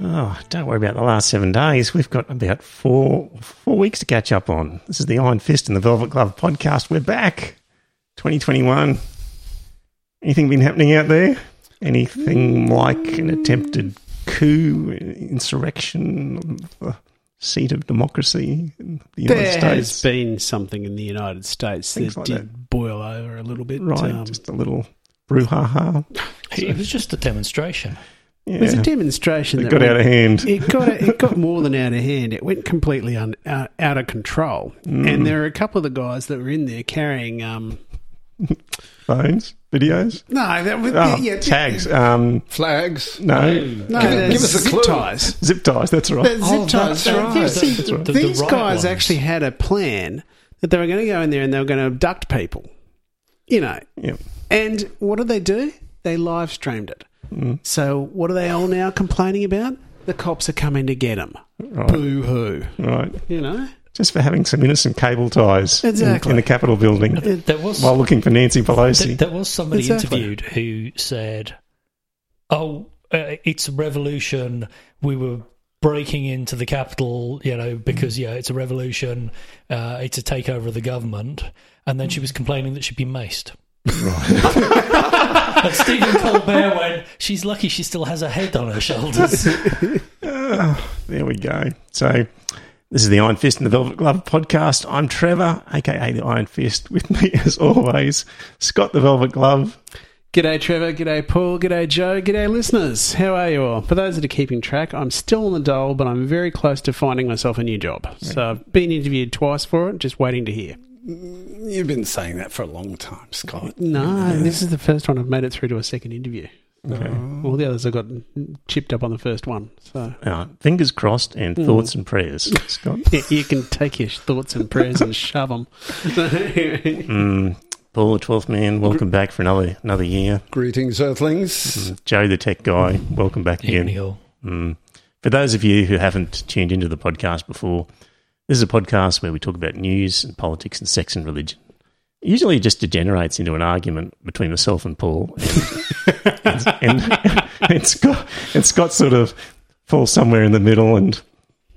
Oh, don't worry about the last seven days. We've got about four four weeks to catch up on. This is the Iron Fist and the Velvet Glove podcast. We're back, 2021. Anything been happening out there? Anything like an attempted coup, insurrection, the seat of democracy in the United There has States? been something in the United States that like did that. boil over a little bit. Right, Um, just a little brouhaha. It was just a demonstration. Yeah, it was a demonstration it that got went- out of hand. It got it got more than out of hand. It went completely un, out, out of control. Mm. And there are a couple of the guys that were in there carrying um Phones, videos, no that was oh, yeah, tags. Um, Flags. no, No, Give- give us a zip clue. ties. zip ties. That's right. They're zip Oh, ties. that's right. You see, That's right. The- the these right guys ones. actually had a plan that they were going to go in there and they were going to abduct people. You know, Yep. And what did they do? They live streamed it. So what are they all now complaining about? The cops are coming to get them. Right. Boo hoo. Right. You know? Just for having some innocent cable ties in- Exactly. in, the Capitol building There was while looking for Nancy Pelosi. Th- there was somebody Exactly. interviewed who said, "Oh, uh, it's a revolution. We were breaking into the Capitol, you know, because yeah, it's a revolution. Uh, it's a takeover of the government." And then she was complaining that she'd been maced. And Stephen Colbert went, "She's lucky she still has her head on her shoulders." There we go. So, this is the Iron Fist and the Velvet Glove podcast. I'm Trevor, aka the Iron Fist. With me, as always, Scott the Velvet Glove. G'day Trevor, g'day Paul, g'day Joe, g'day listeners. How are you all? For those that are keeping track, I'm still on the dole, but I'm very close to finding myself a new job. So I've been interviewed twice for it, just waiting to hear. You've been saying that for a long time, Scott. No, this is the first one I've made it through to a second interview. Okay. All the others I got chipped up on the first one. So Uh, fingers crossed and Hmm. thoughts and prayers, Scott. Yeah, you can take your thoughts and prayers and shove them. Mm, Paul, the twelfth man, welcome back for another another year. Greetings, Earthlings. Mm, Joe, the tech guy, welcome back again. Mm. For those of you who haven't tuned into the podcast before, this is a podcast where we talk about news and politics and sex and religion. Usually it just degenerates into an argument between myself and Paul. And, and, and, Scott, and Scott sort of falls somewhere in the middle and,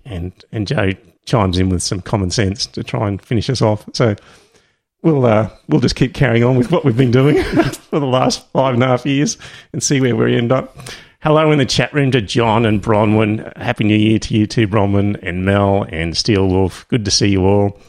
and, and Joe chimes in with some common sense to try and finish us off. So we'll, uh, we'll just keep carrying on with what we've been doing for the last five and a half years and see where we end up. Hello in the chat room to John and Bronwyn. Happy New Year to you too, Bronwyn and Mel and Steel Wolf. Good to see you all.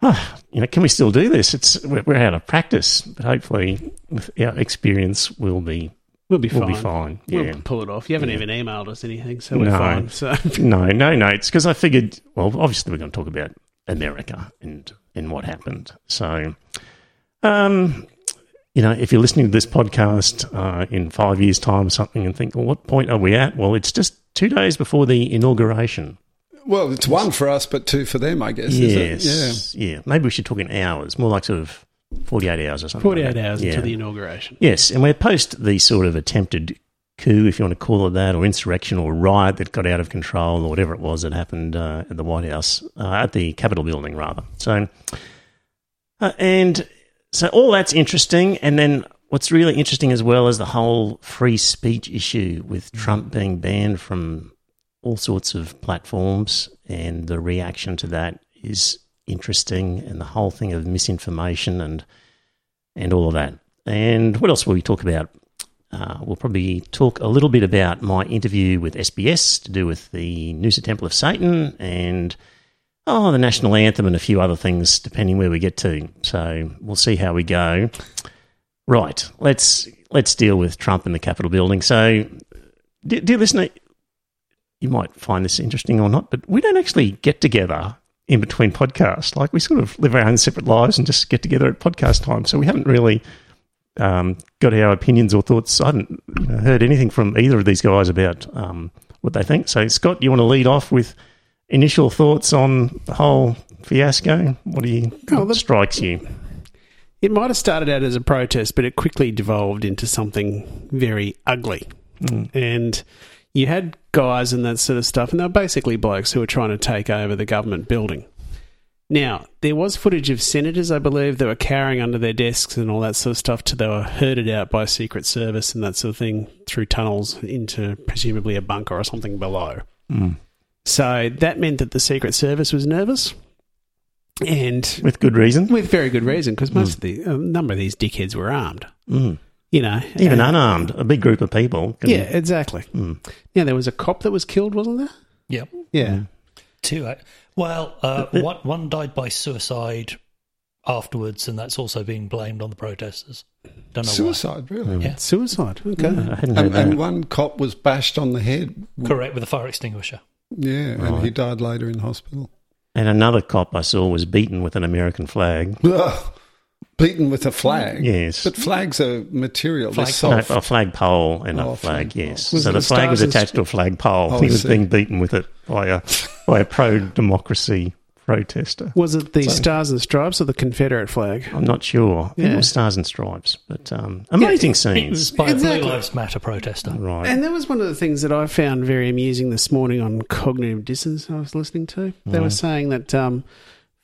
Ah, you know, can we still do this? It's we're, we're out of practice, but hopefully, with our experience, we'll be We'll be fine. we'll be fine. We'll Yeah. pull it off. You haven't Yeah. even emailed us anything, so we're No. fine. So No, no notes because I figured. Well, obviously, we're going to talk about America and and what happened. So, um, you know, if you're listening to this podcast uh, in five years' time or something, and think, well, what point are we at? Well, it's just two days before the inauguration. Well, it's one for us, but two for them, I guess. yes, Is it? yeah. Maybe we should talk in hours, more like sort of forty-eight hours or something. 48 that. hours Yeah. until the inauguration. Yes, and we're post the sort of attempted coup, if you want to call it that, or insurrection or riot that got out of control, or whatever it was that happened uh, at the White House, uh, at the Capitol building, rather. So, uh, and so all that's interesting. And then what's really interesting as well is the whole free speech issue with Trump being banned from all sorts of platforms, and the reaction to that is interesting, and the whole thing of misinformation and and all of that. And what else will we talk about? Uh, we'll probably talk a little bit about my interview with SBS to do with the Noosa Temple of Satan and oh, the national anthem and a few other things, depending where we get to. So we'll see how we go. Right, let's let's deal with Trump in the Capitol building. So, dear, dear listener, you might find this interesting or not, but we don't actually get together in between podcasts. Like we sort of live our own separate lives and just get together at podcast time. So we haven't really um, got our opinions or thoughts. I haven't heard anything from either of these guys about um, what they think. So Scott, you want to lead off with initial thoughts on the whole fiasco? What do you Oh, strikes you? it might have started out as a protest, but it quickly devolved into something very ugly. Mm. And you had guys and that sort of stuff, and they were basically blokes who were trying to take over the government building. Now, there was footage of senators, I believe, that were cowering under their desks and all that sort of stuff till they were herded out by Secret Service and that sort of thing through tunnels into presumably a bunker or something below. Mm. So that meant that the Secret Service was nervous. And With good reason. with very good reason, because most of the a number of these dickheads were armed. Mm. You know, Even and- unarmed, a big group of people. can- yeah, exactly. Yeah, there was a cop that was killed, wasn't there? Yep. Yeah, Two. ac- Well, uh, one, one died by suicide afterwards, and that's also being blamed on the protesters. Don't know Suicide, really. Yeah. suicide. Okay, I hadn't heard And, that. and one cop was bashed on the head. Correct, with a fire extinguisher. Yeah, and he died later in hospital. And another cop I saw was beaten with an American flag. Ugh. Beaten with a flag. Yes. But flags are material. Flag- soft. No, a flag pole and Oh, a a oh, flag, yes. Was so the flag was attached to a flagpole. Oh, he was see. being beaten with it by a by a pro democracy protester. was it the Stars and Stripes or the Confederate flag? I'm not sure. Yeah. It was stars and stripes, but um, amazing It scenes. was by a Exactly. Blue Lives Matter protester. Right. And that was one of the things that I found very amusing this morning on Cognitive Dissonance I was listening to. They were saying that um,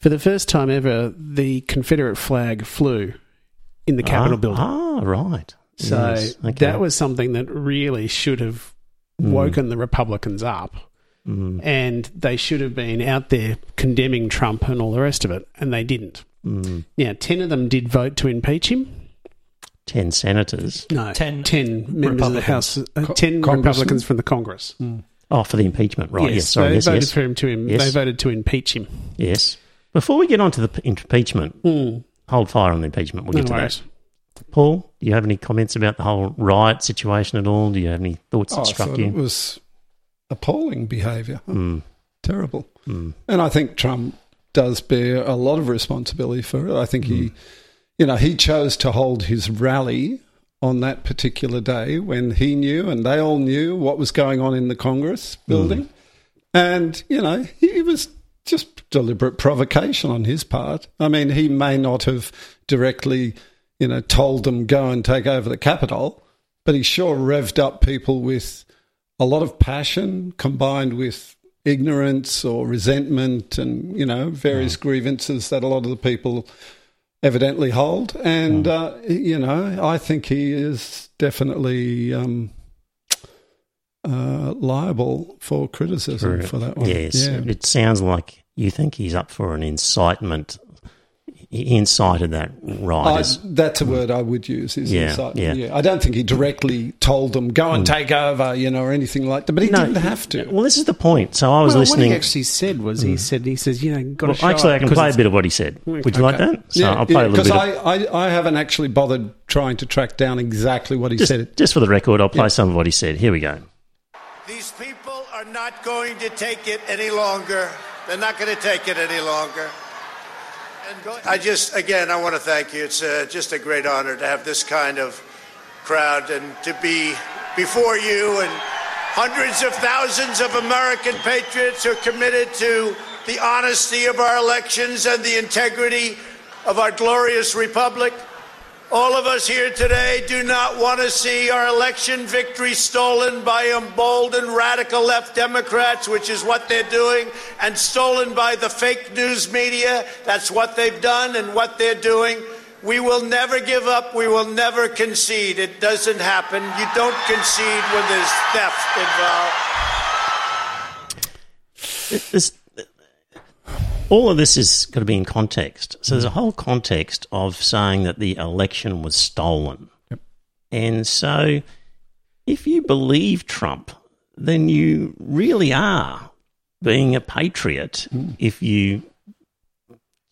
for the first time ever, the Confederate flag flew in the Capitol ah, building. Ah, right. So Yes, okay. that was something that really should have woken the Republicans up. Mm, And they should have been out there condemning Trump and all the rest of it, and they didn't. mm. Now, 10 of them did vote to impeach him. Ten senators. No, Ten 10 members of the Republicans. House, uh, 10? Republicans from the Congress. Oh, for the impeachment, right? Yes, sorry. they Yes, voted yes, for him to im- Yes. They voted to impeach him. yes. Before we get on to the impeachment, Mm. hold fire on the impeachment. We'll No get to worries. that. Paul, do you have any comments about the whole riot situation at all? Do you have any thoughts Oh, that I struck thought you? it was appalling behaviour. Mm, Terrible. mm. And I think Trump does bear a lot of responsibility for it. I think he, you know, he chose to hold his rally on that particular day when he knew and they all knew what was going on in the Congress building. And, you know, he was just deliberate provocation on his part. I mean, he may not have directly, you know, told them go and take over the Capitol, but he sure revved up people with a lot of passion combined with ignorance or resentment and, you know, various grievances that a lot of the people evidently hold. And, uh, you know, I think he is definitely um, uh, liable for criticism for that one. Yes, Yeah. it sounds like you think he's up for an incitement. He incited that riot. I, that's a word I would use. Is Yeah, incitement. yeah. I don't think he directly told them go and hmm. take over, you know, or anything like that. But he No, didn't have to. Well, this is the point. So I was well, listening. what he actually said was he hmm. said he says you know got to well, actually, I can play a bit of what he said. Hmm, would you like that? So I'll play a little because bit. of- I, I, I haven't actually bothered trying to track down exactly what he just, said. just for the record, I'll play some of what he said. Here we go. These people are not going to take it any longer. They're not going to take it any longer. I just, again, I want to thank you. It's uh, just a great honor to have this kind of crowd and to be before you and hundreds of thousands of American patriots who are committed to the honesty of our elections and the integrity of our glorious republic. All of us here today do not want to see our election victory stolen by emboldened radical left Democrats, which is what they're doing, and stolen by the fake news media. That's what they've done and what they're doing. We will never give up. We will never concede. It doesn't happen. You don't concede when there's theft involved. This, all of this is going to be in context. So there's a whole context of saying that the election was stolen. And so if you believe Trump, then you really are being a patriot if you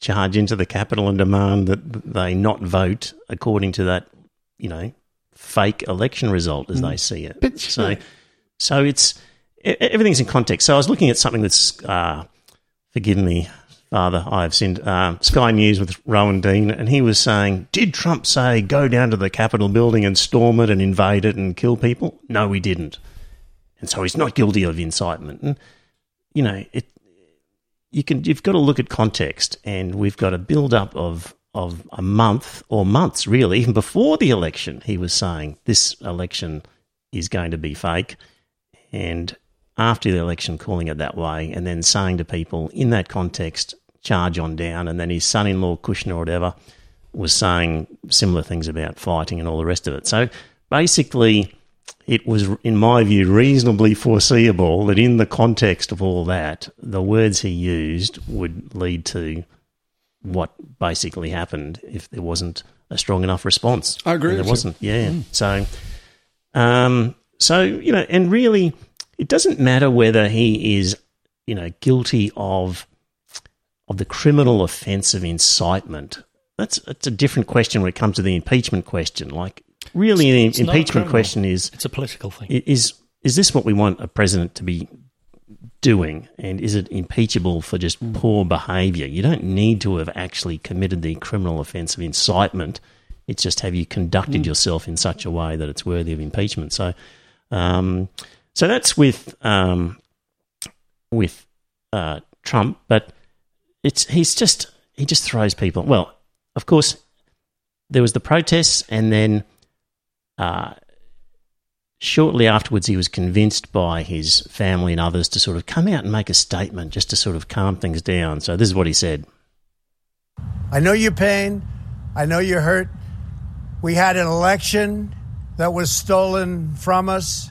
charge into the Capitol and demand that they not vote according to that, you know, fake election result as they see it. But, so, so it's everything's in context. So I was looking at something that's, uh, forgive me, Father, I have seen Uh, Sky News with Rowan Dean, and he was saying, "Did Trump say go down to the Capitol building and storm it and invade it and kill people? No, he didn't. And so he's not guilty of incitement. And you know, it you can you've got to look at context, and we've got a build up of of a month or months, really, even before the election, he was saying this election is going to be fake. And after the election, calling it that way, and then saying to people in that context, charge on down. And then his son in law, Kushner or whatever, was saying similar things about fighting and all the rest of it. So basically, it was, in my view, reasonably foreseeable that in the context of all that, the words he used would lead to what basically happened if there wasn't a strong enough response. I agree And There you. wasn't, yeah. So, um, so you know, and really, it doesn't matter whether he is, you know, guilty of of the criminal offence of incitement. That's that's a different question when it comes to the impeachment question. Like, really, the It's impeachment question is It's a political thing. Is is this what we want a president to be doing? And is it impeachable for just poor behaviour? You don't need to have actually committed the criminal offence of incitement. It's just have you conducted yourself in such a way that it's worthy of impeachment. So, um, so that's with um, with uh, Trump, but it's he's just he just throws people. Well, of course, there was the protests, and then. Uh, shortly afterwards, he was convinced by his family and others to sort of come out and make a statement just to sort of calm things down. So, this is what he said. I know your pain. I know you're hurt. We had an election that was stolen from us.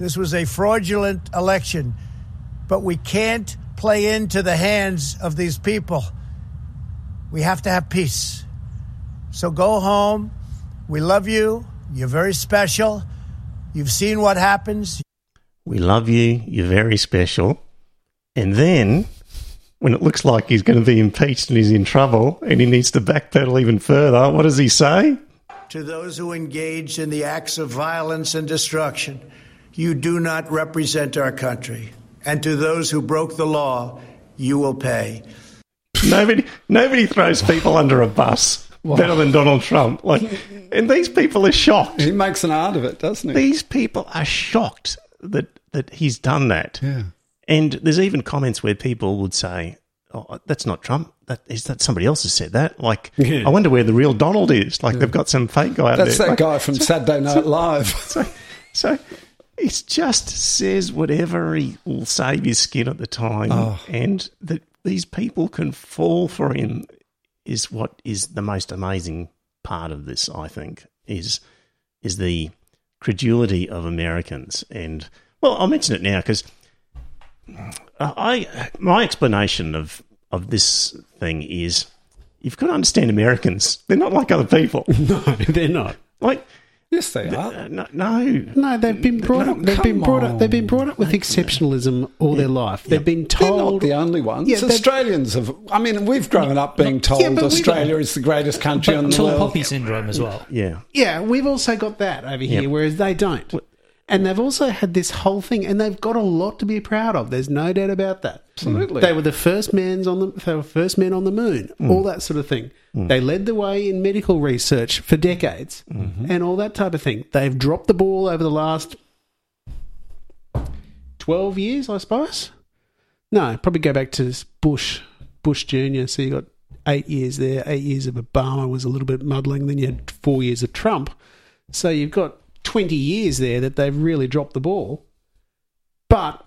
This was a fraudulent election, but we can't play into the hands of these people. We have to have peace. So go home. We love you. You're very special. You've seen what happens. We love you. You're very special. And then, when it looks like he's going to be impeached and he's in trouble and he needs to backpedal even further, what does he say? To those who engaged in the acts of violence and destruction, you do not represent our country. And to those who broke the law, you will pay. Nobody, nobody throws people under a bus better than Donald Trump. Like, and these people are shocked. He makes an art of it, doesn't he? These people are shocked that that he's done that. Yeah. And there's even comments where people would say, "Oh, that's not Trump. That is that somebody else has said that." Like, Yeah. I wonder where the real Donald is. Like, they've got some fake guy. out there. That's there. that Like, guy from Saturday Night Live. So, so he just says whatever he will save his skin at the time, Oh. and that these people can fall for him is what is the most amazing part of this. I think is is the credulity of Americans, and well, I'll mention it now because I my explanation of of this thing is you've got to understand Americans. They're not like other people. No, they're not. Like yes, they are. no, no, No, they've been brought No, up. They've been come brought up. They've been brought up with exceptionalism all their life. They've been They're not told. the only ones. Yeah, they've- Australians have. I mean, we've grown up being told Yeah, Australia is the greatest country in But the tall world. poppy syndrome as well. yeah. Yeah, we've also got that over here, Yep. whereas they don't. And they've also had this whole thing, and they've got a lot to be proud of. There's no doubt about that. Absolutely. They were the first men on the they were first men on the moon, mm. all that sort of thing. Mm. They led the way in medical research for decades, mm-hmm. and all that type of thing. They've dropped the ball over the last twelve years, I suppose. No, probably go back to Bush, Bush Junior. So you got eight years there. Eight years of Obama was a little bit muddling. Then you had four years of Trump. So you've got twenty years there that they've really dropped the ball. But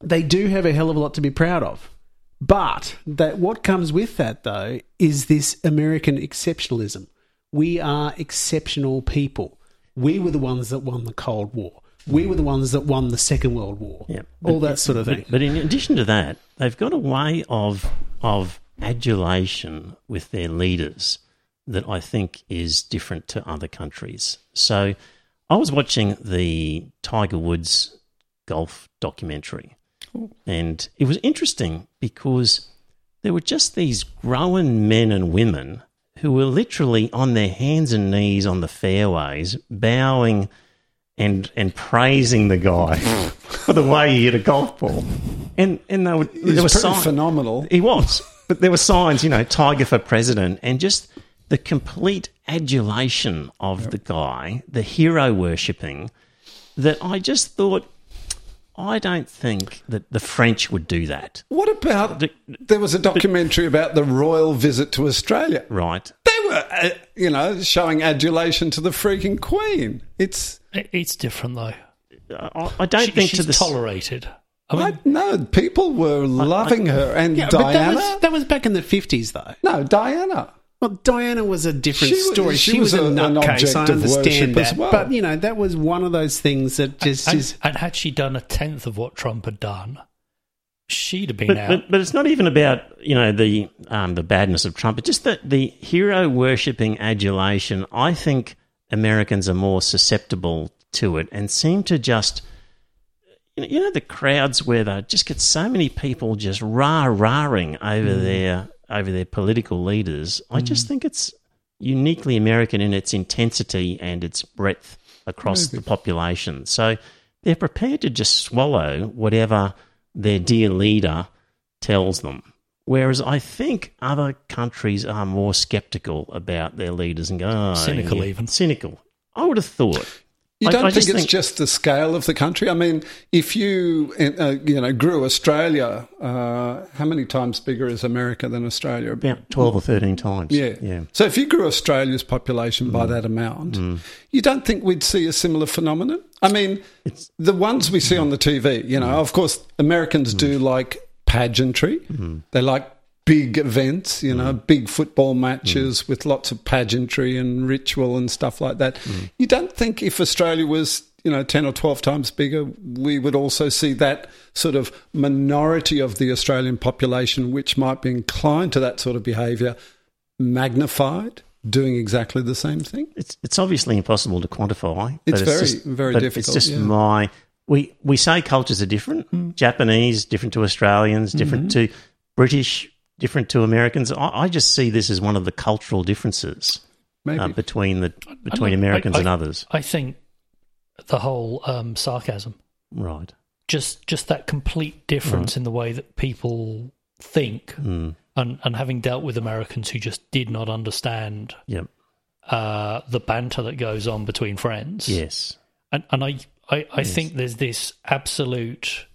they do have a hell of a lot to be proud of. But that what comes with that though is this American exceptionalism. We are exceptional people. We were the ones that won the Cold War. We were the ones that won the Second World War. Yeah, All but- that sort of thing. But, but in addition to that, they've got a way of of adulation with their leaders that I think is different to other countries. So, I was watching the Tiger Woods golf documentary, and it was interesting because there were just these grown men and women who were literally on their hands and knees on the fairways, bowing and and praising the guy for the way he hit a golf ball. And and they were, He's there were signs. phenomenal. He was, but there were signs, you know, Tiger for president, and just the complete adulation of the guy, the hero worshipping. That I just thought, I don't think that the French would do that, What about there was a documentary about the royal visit to Australia? right? They were, uh, you know, showing adulation to the freaking Queen. It's It's different though. I, I don't She- think she's to the tolerated. I mean, I know people were loving her, and Yeah, but that Diana. was, that was back in the 50s, though. no, Diana. Well, Diana was a different She was- story. she She, was, was a, a- an nutcase. object I of understand that. well. But, you know, that was one of those things that just and, is. and had she done a tenth of what Trump had done, she'd have been But, out. but, but it's not even about you know the um, the badness of Trump. It's just that the hero worshipping adulation. I think Americans are more susceptible to it and seem to just you know, the crowds where they just get so many people just rah rahing over their over their political leaders. I just mm. think it's uniquely American in its intensity and its breadth across the population. So they're prepared to just swallow whatever their dear leader tells them. Whereas I think other countries are more skeptical about their leaders and go, oh, Cynical yeah, even. Cynical. I would have thought. You I- don't I think just it's just the scale of the country? I mean, if you uh, you know grew Australia, uh, how many times bigger is America than Australia? about 12 or 13 times. Yeah. Yeah. So if you grew Australia's population by mm. that amount, mm. you don't think we'd see a similar phenomenon? I mean, the ones we see on the TV, you know, mm. of course, Americans do like pageantry. They like big events, you know, mm. big football mm. matches with lots of pageantry and ritual and stuff like that. Mm. You don't think if Australia was you know, 10 or 12 times bigger, we would also see that sort of minority of the Australian population, which might be inclined to that sort of behaviour, magnified, doing exactly the same thing. It's it's obviously impossible to quantify. It's very, just- very difficult, It's just yeah. my we we say cultures are different. Japanese different to Australians, different Mm-hmm. to British, different to Americans. I, I just see this as one of the cultural differences Maybe. uh, between the between I- Americans I- and others. I think the whole um, sarcasm, Right. just just that complete difference in the way that people think, Mm. and and having dealt with Americans who just did not understand Yep. uh, the banter that goes on between friends. Yes. and and I I, I think there's this absolute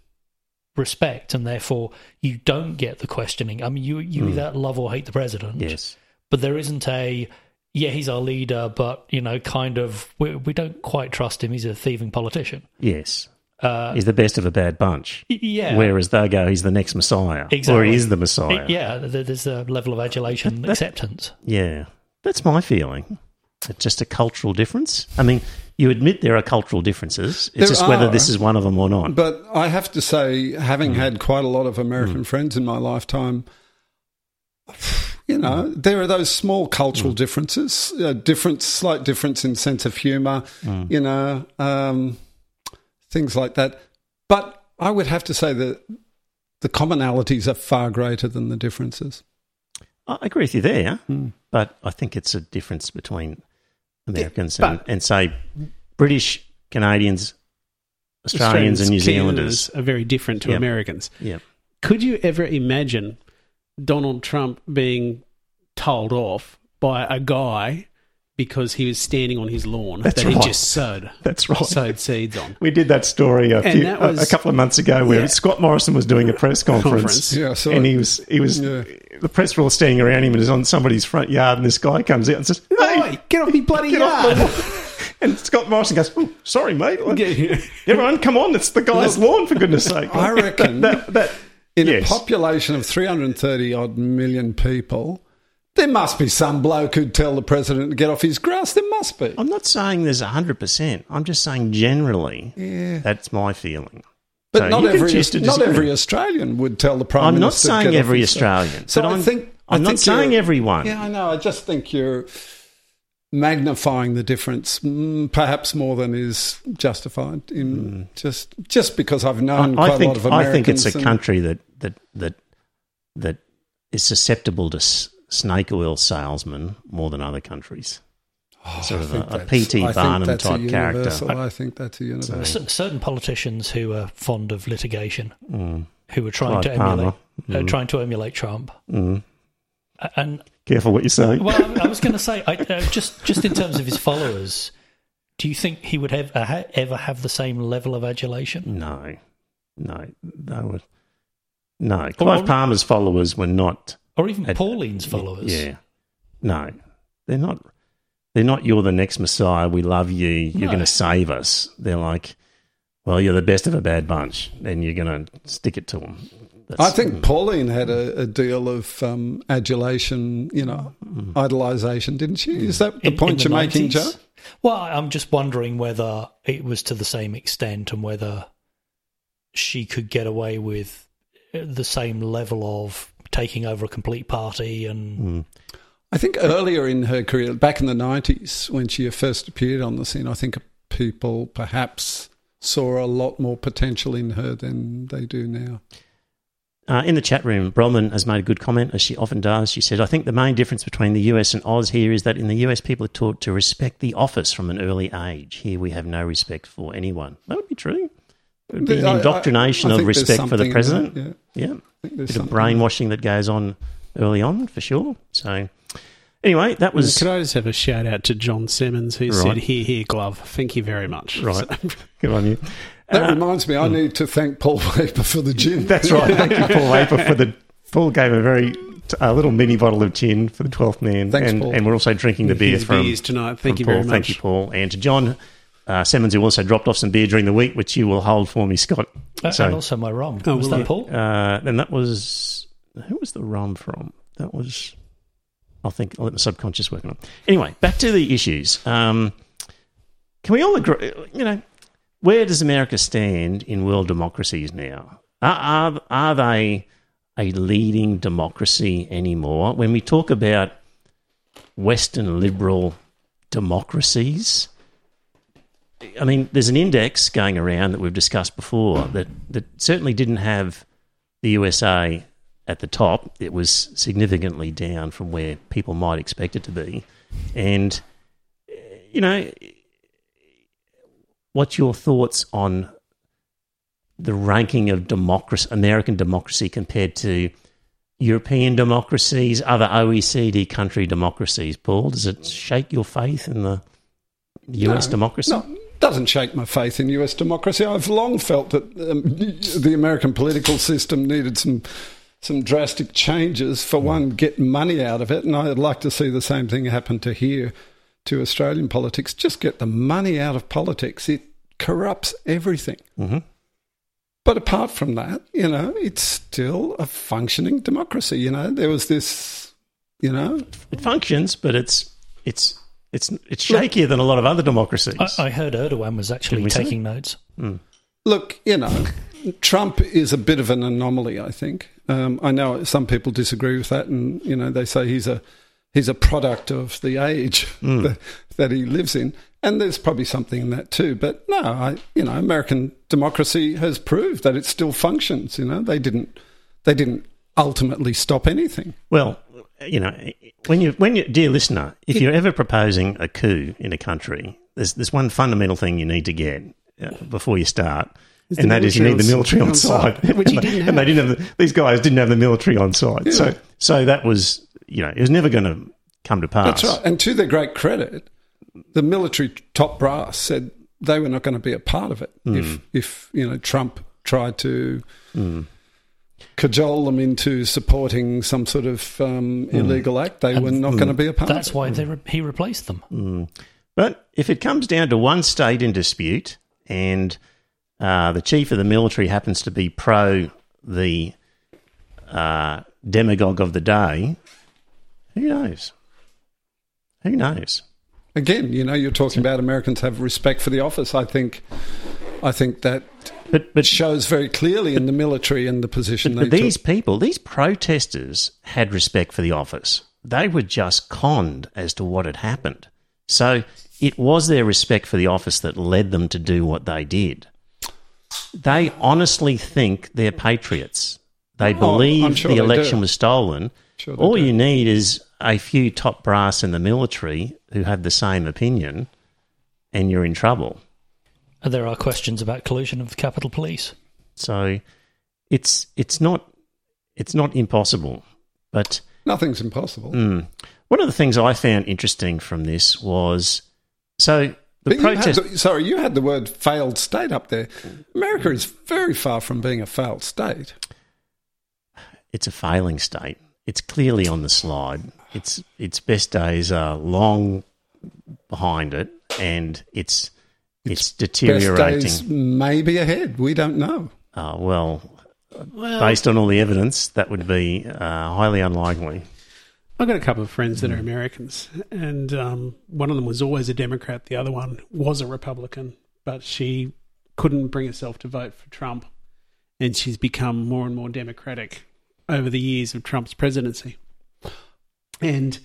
respect, and therefore you don't get the questioning. I mean, you you either love or hate the president, Yes. but there isn't a yeah he's our leader, but you know, kind of we we don't quite trust him. He's a thieving politician. Yes. Uh, he's the best of a bad bunch. yeah, Whereas they go, he's the next Messiah, or Exactly. he is the Messiah. It- yeah. There's a level of adulation, and acceptance. Yeah, that's my feeling. It's just a cultural difference. I mean, you admit there are cultural differences. It's There just whether are. this is one of them or not. But I have to say, having Mm. had quite a lot of American friends in my lifetime, you know, there are those small cultural Mm. differences, different, slight difference in sense of humour, Mm. you know, um, things like that. But I would have to say that the commonalities are far greater than the differences. I agree with you there, Hmm. but I think it's a difference between Americans but- and, and say British, Canadians, Australians, and New Zealanders. are very different to Yep. Americans. Yeah, Could you ever imagine Donald Trump being told off by a guy because he was standing on his lawn That's that right. he just sowed that's right. sowed seeds on? We did that story a, few, that was- a couple of months ago where Yeah. Scott Morrison was doing a press conference. Conference. Yeah, and he was he was Yeah. the press were all standing around him and he's on somebody's front yard and this guy comes out and says, "Hey, Oi, get off me bloody get yard! my. And Scott Morrison goes, oh, "Sorry, mate. Yeah. Everyone, come on! It's the guy's lawn for goodness' sake." I reckon that, that in yes. a population of 330 odd million people, there must be some bloke who'd tell the president to get off his grass. There must be. I'm not saying there's hundred percent. I'm just saying generally. Yeah. That's my feeling. But So not every not every Australian would tell the prime I'm not minister. to saying every Australian, So but I I'm- think I I'm not think saying everyone. Yeah, I know. I just think you're magnifying the difference, mm, perhaps more than is justified. In just just because I've known I, quite I a think lot of I think it's a country that that that that is susceptible to snake oil salesman more than other countries. sort of a, a that's- P.T. I think Barnum that's a type character. I think that's a universal. C- certain politicians who are fond of litigation, Mm. who are trying Clive to emulate, Palmer. uh, trying to emulate Trump. Mm. And Careful what you say. well, I, I was going to say, I, uh, just just in terms of his followers, do you think he would have uh, ever have the same level of adulation? No, no, they were. No, Well, Clive Palmer's followers were not. Or even Ad- Pauline's followers? Yeah, no, they're not. They're not. You're the next Messiah. We love you. You're No. going to save us. They're like, well, you're the best of a bad bunch, and you're going to stick it to them. I think Pauline had a, a deal of um, adulation, you know, idolization, didn't she? Is that the In- point in you're the making, Joe? Well, I'm just wondering whether it was to the same extent and whether she could get away with the same level of taking over a complete party and I think earlier in her career, back in the 90s, when she first appeared on the scene, I think people perhaps saw a lot more potential in her than they do now. Uh, in the chat room, Bronwyn has made a good comment, as she often does. She said, I think the main difference between the US and Oz here is that in the US, people are taught to respect the office from an early age. Here, we have no respect for anyone. That would be true. It would be an I- I- indoctrination I of respect for the president. that, Yeah. I think there's bit of something- brainwashing that goes on early on, for sure. So, anyway, that was. Could I just have a shout out to John Simmons who Right. said, Here, here, glove. Thank you very much. Right. So- Good on you. That Uh, reminds me, I need to thank Paul Waper for the gin. That's right. Thank you, Paul Waper, for the. Paul gave a very. A little mini bottle of gin for the 12th man. Thanks, and, Paul. and we're also drinking the beer His from. beers tonight. Thank you Paul. very much. Thank you, Paul. And to John uh, Simmons, who also dropped off some beer during the week, which you will hold for me, Scott. Uh, So, and also my rum. Oh, was that you? Paul? uh, then that was. Who was the rum from? That was. I'll think. I'll let my subconscious work on it. Anyway, back to the issues. Um, can we all agree? You know, where does America stand in world democracies now? Are, are, are they a leading democracy anymore? When we talk about Western liberal democracies, I mean, there's an index going around that we've discussed before that, that certainly didn't have the USA at the top. It was significantly down from where people might expect it to be. And, you know, what's your thoughts on the ranking of democracy, American democracy compared to European democracies, other OECD country democracies? Paul, does it shake your faith in the US No, democracy? No, doesn't shake my faith in US democracy. I've long felt that um, the American political system needed some some drastic changes. For one, get money out of it, and I'd like to see the same thing happen to here, to Australian politics. Just get the money out of politics. It corrupts everything. hmm But apart from that, you know, it's still a functioning democracy. You know, there was this, you know, It functions, but it's it's it's it's shakier than a lot of other democracies. I, I heard Erdogan was actually Didn't say? taking notes. Look, you know, Trump is a bit of an anomaly. I think. Um, I know some people disagree with that, and you know they say he's a he's a product of the age that, that he lives in, and there's probably something in that too. But no, I you know American democracy has proved that it still functions. You know, they didn't they didn't ultimately stop anything. Well, you know, when you when you dear listener, if you're ever proposing a coup in a country, there's there's one fundamental thing you need to get uh, before you start. Is and that is you need the military on on site, site, which he and, they- didn't and they didn't have the, these guys didn't have the military on site. So so that was you know it was never going to come to pass. That's right. And to their great credit, the military top brass said they were not going to be a part of it if, if you know Trump tried to cajole them into supporting some sort of um, illegal act. They were not going to be a part That's of it. That's why they re- he replaced them. But if it comes down to one state in dispute and uh, the chief of the military happens to be pro the uh, demagogue of the day, who knows? Who knows? Again, you know, you're talking about Americans have respect for the office. I think, I think that But but shows very clearly in the military and the position But they these took. people, these protesters, had respect for the office. They were just conned as to what had happened. So it was their respect for the office that led them to do what they did. They honestly think they're patriots. They Oh, believe sure the they election do. was stolen. Sure All do. you need is a few top brass in the military who have the same opinion, and you're in trouble. And there are questions about collusion of the Capitol Police. So it's it's not it's not impossible. But Nothing's impossible. mm, one of the things I found interesting from this was so the But you protest. the- sorry, you had the word failed state up there. America is very far from being a failed state. it's a failing state. It's clearly on the slide. Its its best days are long behind it, and it's it's, Best deteriorating. days may be ahead. We don't know. Uh, well, based on all the evidence, that would be uh, highly unlikely. I've got a couple of friends that are Americans, and um, one of them was always a Democrat. The other one was a Republican, but she couldn't bring herself to vote for Trump, and she's become more and more Democratic over the years of Trump's presidency. And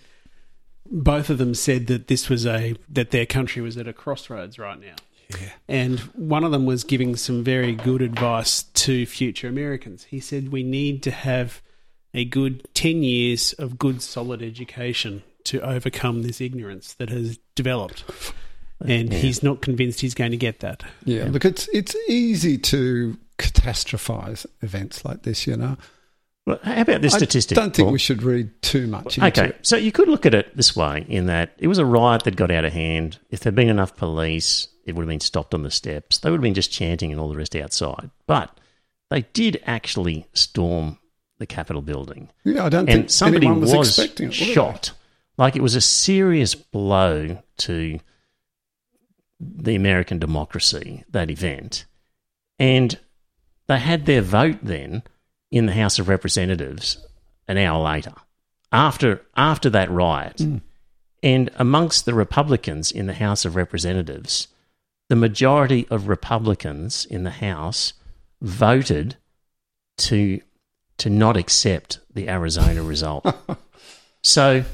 both of them said that this was a that their country was at a crossroads right now. Yeah. And one of them was giving some very good advice to future Americans. He said, We need to have a good 10 years of good, solid education to overcome this ignorance that has developed. And Yeah. he's not convinced he's going to get that. Yeah, look, it's it's easy to catastrophize events like this. You know, Well, how about this statistic? I don't think Paul? we should read too much into Okay, it. so you could look at it this way: in that it was a riot that got out of hand. If there'd been enough police, it would have been stopped on the steps. They would have been just chanting and all the rest outside. But they did actually storm the Capitol building. Yeah, I don't and think somebody anyone was, was, expecting it. shot. Like it was a serious blow to the American democracy, that event. And they had their vote then in the House of Representatives an hour later, after, after that riot. Hmm. And amongst the Republicans in the House of Representatives, the majority of Republicans in the House voted to to not accept the Arizona result. so,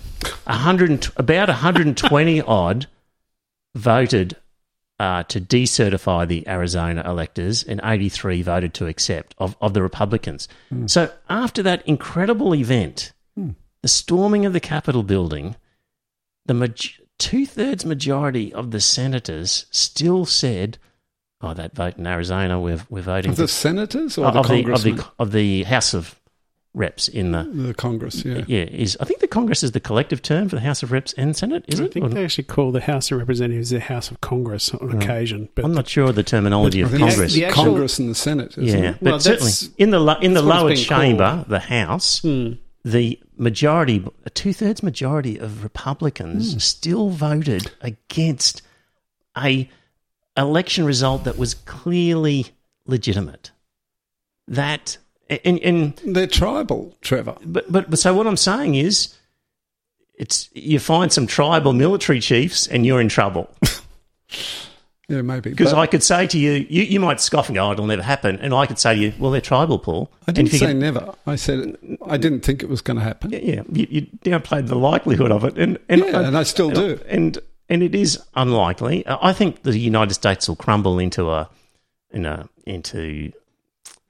100, about 120 odd voted uh, to decertify the Arizona electors, and 83 voted to accept of, of the Republicans. Hmm. So, after that incredible event, hmm. the storming of the Capitol building, the maj- two thirds majority of the senators still said, "Oh, that vote in Arizona, we're we're voting Of the senators or of the the, of the of the House of Reps in the the, Congress, yeah. yeah is I think the Congress is the collective term for the House of Reps and Senate, is I it? I think Or- they actually call the House of Representatives the House of Congress on occasion. But I'm not sure of the terminology I of Congress. the actual- Congress and the Senate, isn't yeah, it? but Well, certainly in the in the lower chamber, called. the House, Hmm. the majority, a two thirds majority of Republicans Hmm. still voted against a election result that was clearly legitimate. That and, and They're tribal, Trevor. but, but but so what I'm saying is, it's you find some tribal military chiefs and you're in trouble Yeah, maybe. because I could say to you, you, you might scoff and go, oh, "It'll never happen," and I could say to you, "Well, they're tribal, Paul." I didn't say could- never. I said I didn't think it was going to happen. yeah, yeah, you, you downplayed the likelihood of it, and and Yeah, and I still do. and and it is unlikely. I think the United States will crumble into a, in a into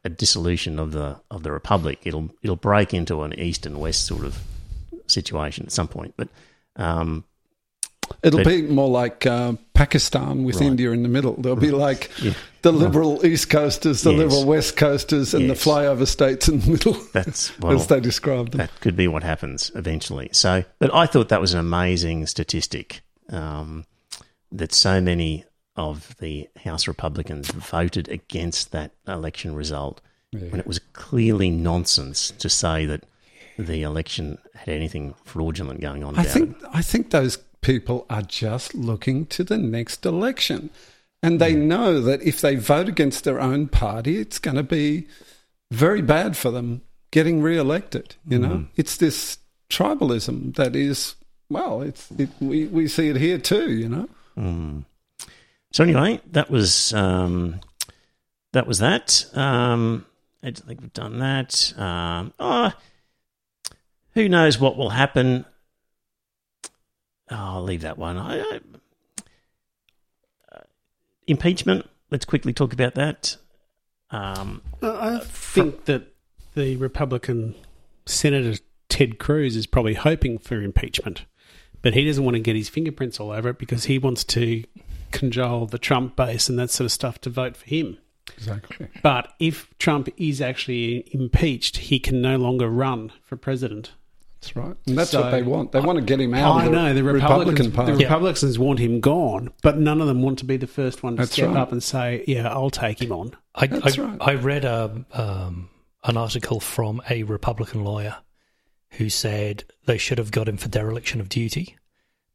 a dissolution of the of the republic. It'll it'll break into an east and west sort of situation at some point, but. Um, It'll But- be more like uh, Pakistan with Right. India in the middle. There'll be like Yeah. the liberal East Coasters, the Yes. liberal West Coasters, and Yes. the flyover states in the middle, that's well, as they describe them. that could be what happens eventually. So, but I thought that was an amazing statistic um, that so many of the House Republicans voted against that election result when it was clearly nonsense to say that the election had anything fraudulent going on I about think it. I think those people are just looking to the next election, and they Hmm. know that if they vote against their own party, it's going to be very bad for them getting re-elected. You know, Hmm. it's this tribalism that is well, it's it, we we see it here too. You know, Mm. So anyway, that was um, that was that. Um, I don't think we've done that. Um, oh, who knows what will happen? Oh, I'll leave that one. I, I, uh, impeachment. Let's quickly talk about that. Um, I I think that the Republican senator Ted Cruz is probably hoping for impeachment, but he doesn't want to get his fingerprints all over it because he wants to cajole the Trump base and that sort of stuff to vote for him. Exactly. But if Trump is actually impeached, he can no longer run for president. That's right. And that's So- what they want. They want to get him out I of the, know the Republican Party. The Republicans want him gone, but none of them want to be the first one to That's step right. up and say, "Yeah, I'll take him on." I, That's I, right. I read a, um, an article from a Republican lawyer who said they should have got him for dereliction of duty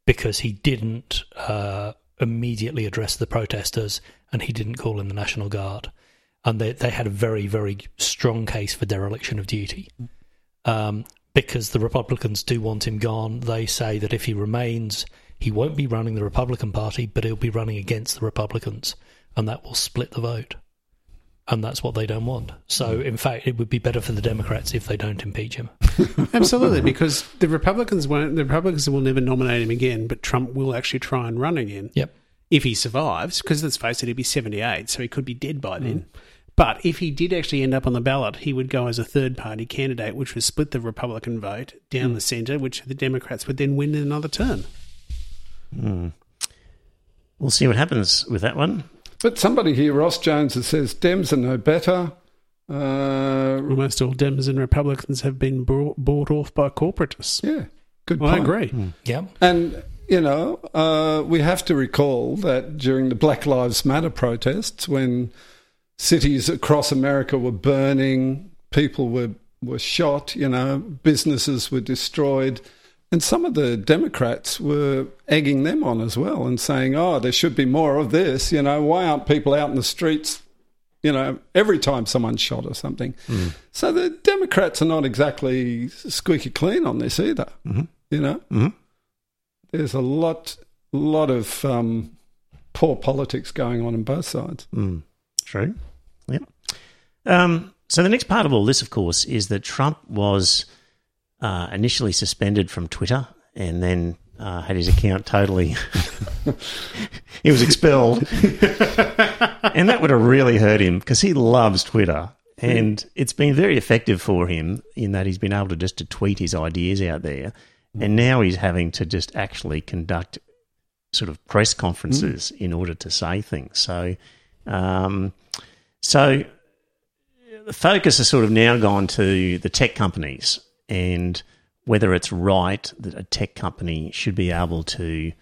because he didn't uh, immediately addressed the protesters and he didn't call in the National Guard. And they, they had a very, very strong case for dereliction of duty. Um, because the Republicans do want him gone. They say that if he remains, he won't be running the Republican Party, but he'll be running against the Republicans, and that will split the vote. And that's what they don't want. So, hmm. in fact, it would be better for the Democrats if they don't impeach him. Absolutely, because the Republicans won't. The Republicans will never nominate him again, but Trump will actually try and run again. Yep. if he survives, because let's face it, he'd be 78, so he could be dead by hmm. then. But if he did actually end up on the ballot, he would go as a third party candidate, which would split the Republican vote down hmm. the centre, which the Democrats would then win in another turn. We'll see what happens with that one. But somebody here, Ross Jones, that says Dems are no better. Uh, Almost all Dems and Republicans have been brought, bought off by corporatists. yeah, good Well, I point. agree. Yeah. And, you know, uh, we have to recall that during the Black Lives Matter protests, when cities across America were burning, people were, were shot, you know, businesses were destroyed. And some of the Democrats were egging them on as well and saying, oh, there should be more of this. You know, why aren't people out in the streets, you know, every time someone's shot or something? So the Democrats are not exactly squeaky clean on this either. You know? Mhm. there's a lot, lot of um, poor politics going on on both sides. Mm, true. Yep. Um, so the next part of all this, of course, is that Trump was uh, initially suspended from Twitter and then uh, had his account totally. he was expelled, and that would have really hurt him because he loves Twitter. And it's been very effective for him in that he's been able to just to tweet his ideas out there, and now he's having to just actually conduct sort of press conferences in order to say things. So, um, so the focus has sort of now gone to the tech companies and whether it's right that a tech company should be able to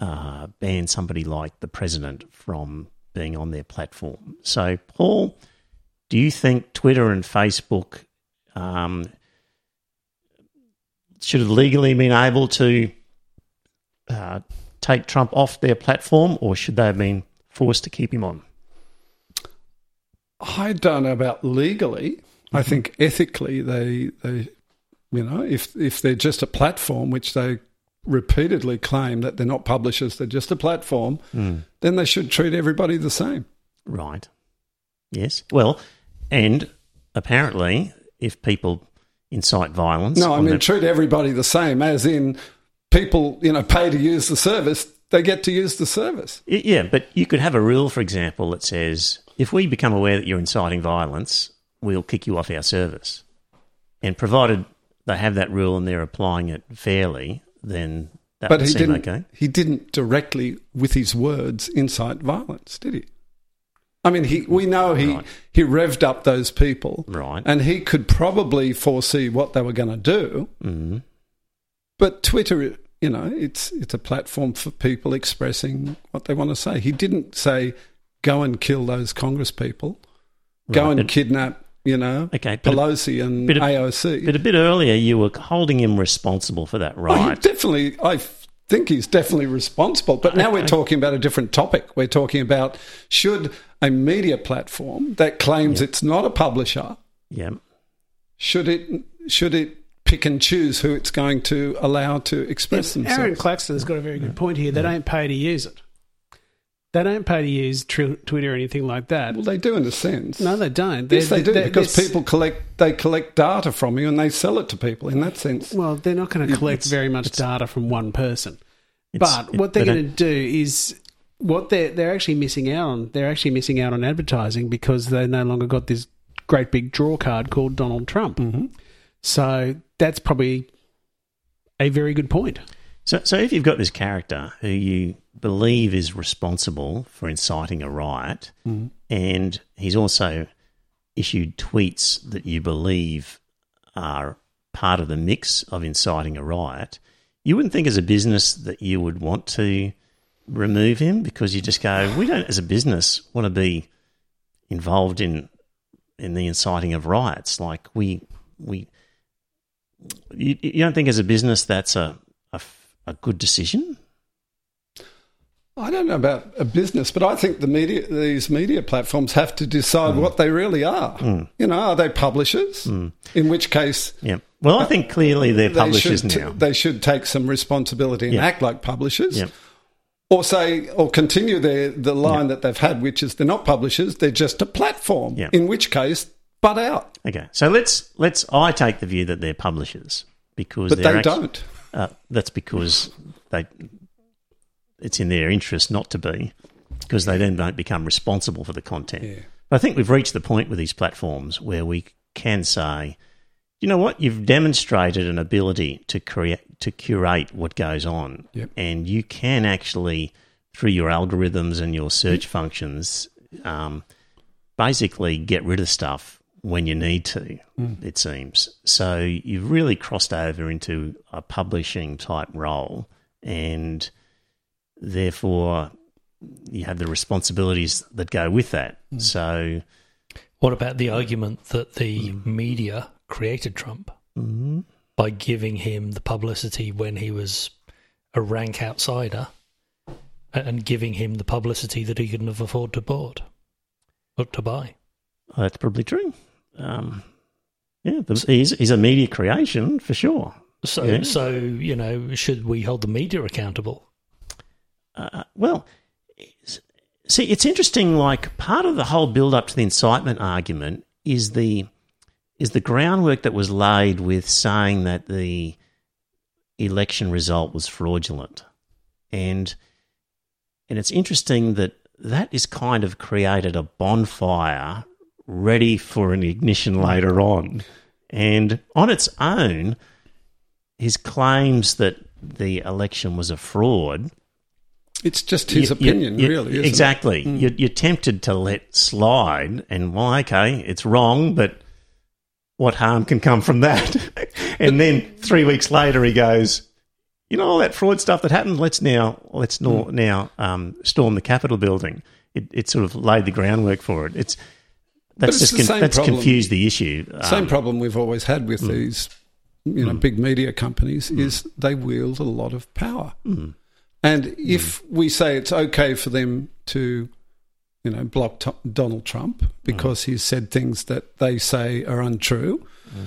uh, ban somebody like the president from being on their platform. So, Paul, do you think Twitter and Facebook um, should have legally been able to uh, take Trump off their platform, or should they have been forced to keep him on? I don't know about legally. I think ethically, they, they, you know, if if they're just a platform, which they repeatedly claim that they're not publishers, they're just a platform, hmm. then they should treat everybody the same. Right. Yes. Well, and apparently, if people incite violence, No, I mean treat everybody the same, as in people, you know, pay to use the service, they get to use the service. Yeah, but you could have a rule, for example, that says if we become aware that you're inciting violence, we'll kick you off our service. And provided they have that rule and they're applying it fairly, then that But would he seem didn't. okay. He didn't directly, with his words, incite violence, did he? I mean, he. We know he Right. he revved up those people, Right. and he could probably foresee what they were going to do. hmm But Twitter, you know, it's it's a platform for people expressing what they want to say. He didn't say, "Go and kill those Congress people, go Right, and but- kidnap," you know, Okay, but- Pelosi and but- AOC. But a bit earlier, you were holding him responsible for that, Oh, he right? definitely, I think he's definitely responsible. But now we're talking about a different topic. We're talking about should a media platform that claims it's not a publisher yeah. should it should it pick and choose who it's going to allow to express Aaron themselves? Claxton's got a very good point here. They don't pay to use it. They don't pay to use tr- Twitter or anything like that. Well, they do in a sense. No, they don't. yes, they do they're- because they're- people collect they collect data from you and they sell it to people. In that sense, Well, they're not going to collect It's- very much data from one person. It's- But what they're they going to do is what they're they're actually missing out on. They're actually missing out on advertising because they no longer got this great big draw card called Donald Trump. Mm-hmm. So that's probably a very good point. So, so if you've got this character who you believe is responsible for inciting a riot, mm-hmm. and he's also issued tweets that you believe are part of the mix of inciting a riot, you wouldn't think as a business that you would want to remove him because you just go, we don't, as a business, want to be involved in in the inciting of riots. Like we we you, you don't think as a business that's a a good decision? I don't know about a business, but I think the media, these media platforms have to decide hmm. what they really are. Hmm. You know, are they publishers? Hmm. In which case, Yeah. Well, I think clearly they're they publishers should, now. they should take some responsibility and Yeah. act like publishers. Yeah. Or say, or continue their the line that they've had, which is they're not publishers; they're just a platform. In which case, butt out. Okay, so let's let's. I take the view that they're publishers because But they actu- don't. Uh, that's because they. It's in their interest not to be, because they then don't become responsible for the content. Yeah. But I think we've reached the point with these platforms where we can say, you know what, you've demonstrated an ability to create to curate what goes on, Yep. and you can actually through your algorithms and your search functions, um, basically get rid of stuff when you need to. It seems so. You've really crossed over into a publishing type role, and therefore you have the responsibilities that go with that. So. What about the argument that the media created Trump mhm. by giving him the publicity when he was a rank outsider and giving him the publicity that he couldn't have afforded to bought or to buy? Well, that's probably true. Um, yeah, he's, he's a media creation for sure. So, Yeah. so you know, should we hold the media accountable? Uh, well, see, it's interesting. Like part of the whole build-up to the incitement argument is the is the groundwork that was laid with saying that the election result was fraudulent, and and it's interesting that that is kind of created a bonfire ready for an ignition later on, and on its own, his claims that the election was a fraud It's just his you- opinion, you- really. Isn't exactly. It? Mm. You're, you're tempted to let slide, and well, okay, it's wrong, but what harm can come from that? and then three weeks later, he goes, "You know all that fraud stuff that happened. Let's now let's Mm. now, um, storm the Capitol building." It, it sort of laid the groundwork for it. It's that's just con- that's problem. confused the issue. Same Um, problem we've always had with these, you know, big media companies is they wield a lot of power. And mm. if we say it's okay for them to, you know, block to- Donald Trump because mm. he's said things that they say are untrue, mm.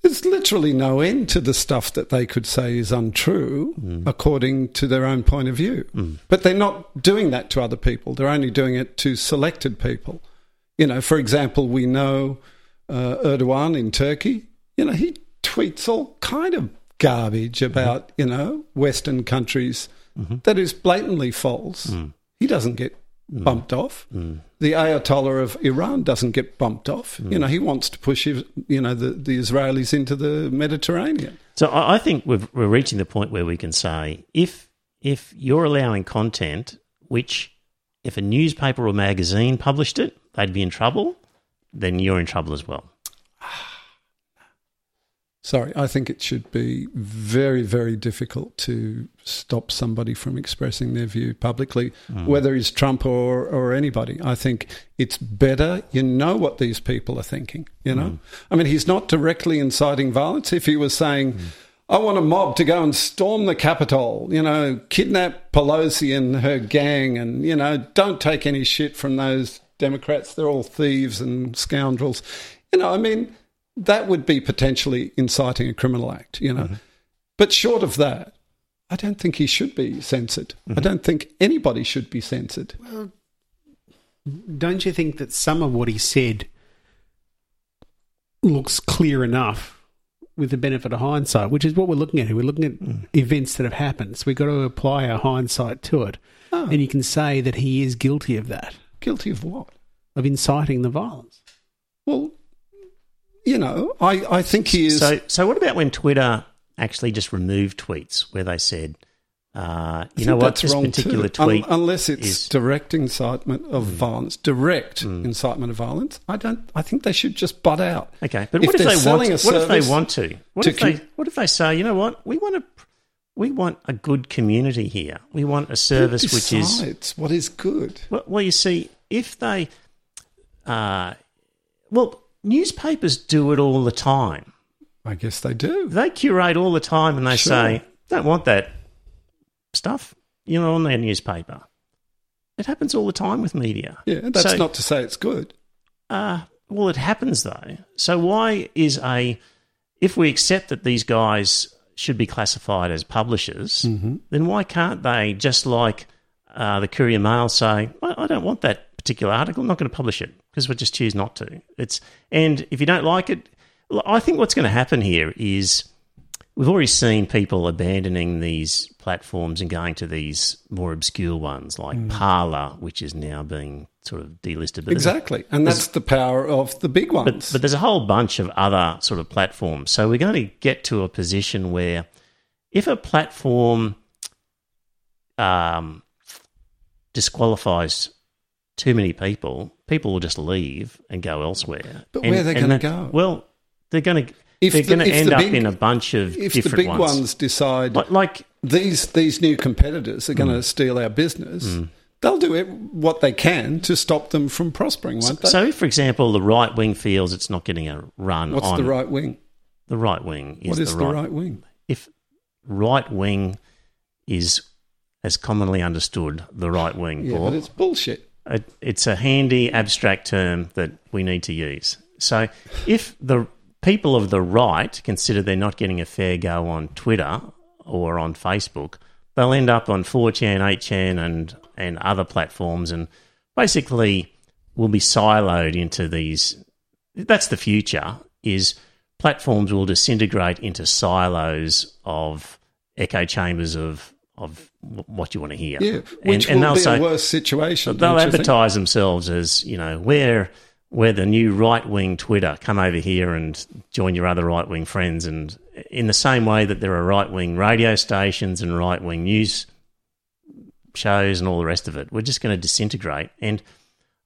there's literally no end to the stuff that they could say is untrue according to their own point of view. But they're not doing that to other people. They're only doing it to selected people. You know, for example, we know uh, Erdogan in Turkey. You know, he tweets all kind of garbage mm-hmm. about you know Western countries Mm-hmm. that is blatantly false. Mm. He doesn't get mm. bumped off. Mm. The Ayatollah of Iran doesn't get bumped off. You know, he wants to push you know the, the Israelis into the Mediterranean. So I I think we've, we're reaching the point where we can say if if you're allowing content which if a newspaper or magazine published it, they'd be in trouble. Then you're in trouble as well. Sorry, I think it should be very, very difficult to stop somebody from expressing their view publicly, mm. whether it's Trump or, or anybody. I think it's better you know what these people are thinking, you know? Mm. I mean, he's not directly inciting violence. If he was saying, mm. I want a mob to go and storm the Capitol, you know, kidnap Pelosi and her gang, and, you know, don't take any shit from those Democrats. They're all thieves and scoundrels. You know, I mean, that would be potentially inciting a criminal act, you know. Mm-hmm. But short of that, I don't think he should be censored. I mm-hmm. don't think anybody should be censored. Well, Don't you think that some of what he said looks clear enough with the benefit of hindsight, which is what we're looking at here? We're looking at mm. events that have happened. So we've got to apply our hindsight to it. Oh. And you can say that he is guilty of that, Guilty of what? of inciting the violence. Well, you know, I, I think he is. So, so what about when Twitter actually just removed tweets where they said, uh, you know what, this particular too. Tweet, unless it's is- direct incitement of violence, direct incitement of violence. I don't. I think they should just butt out. okay, but if what if they want? a What if they want to? What to if they? What if they say, you know what, we want to, we want a good community here. We want a service which is what is good. Well, well, you see, if they, uh, well, newspapers do it all the time. I guess they do. They curate all the time, and they Sure. say, "Don't want that stuff," you know, on their newspaper. It happens all the time with media. Yeah, that's So- not to say it's good. Uh, well, it happens though. So why is a if we accept that these guys should be classified as publishers, Mm-hmm. then why can't they just like uh, the Courier Mail say, I, I don't want that particular article, I'm not going to publish it because we just choose not to. It's and if you don't like it, I think what's going to happen here is we've already seen people abandoning these platforms and going to these more obscure ones like Parler, which is now being sort of delisted. But Exactly, and that's the power of the big but, ones. but there's a whole bunch of other sort of platforms. So we're going to get to a position where if a platform um, disqualifies too many people, people will just leave and go elsewhere. But And- where are they and gonna go? Well, they're going to If they're the- going to end the up in a bunch of if the big ones. ones decide Like, like these these new competitors are going Hmm. to steal our business, they'll do it, what they can to stop them from prospering, won't they? so, if, for example, the right wing feels it's not getting a run What's on the right wing? the right wing is What is the the right right wing? if right wing is as commonly understood the right wing, Yeah, Paul, but it's bullshit. It, it's a handy abstract term that we need to use. So if the people of the right consider they're not getting a fair go on Twitter or on Facebook, they'll end up on 4chan, 8chan, and, and other platforms and basically will be siloed into these. That's the future, is platforms will disintegrate into silos of echo chambers of, of what you want to hear. Yeah, which and, and will be say, a worse situation. They'll don't you think? advertise themselves as you know we're we're the new right wing Twitter. Come over here and join your other right wing friends. And in the same way that there are right wing radio stations and right wing news shows and all the rest of it, we're just going to disintegrate. And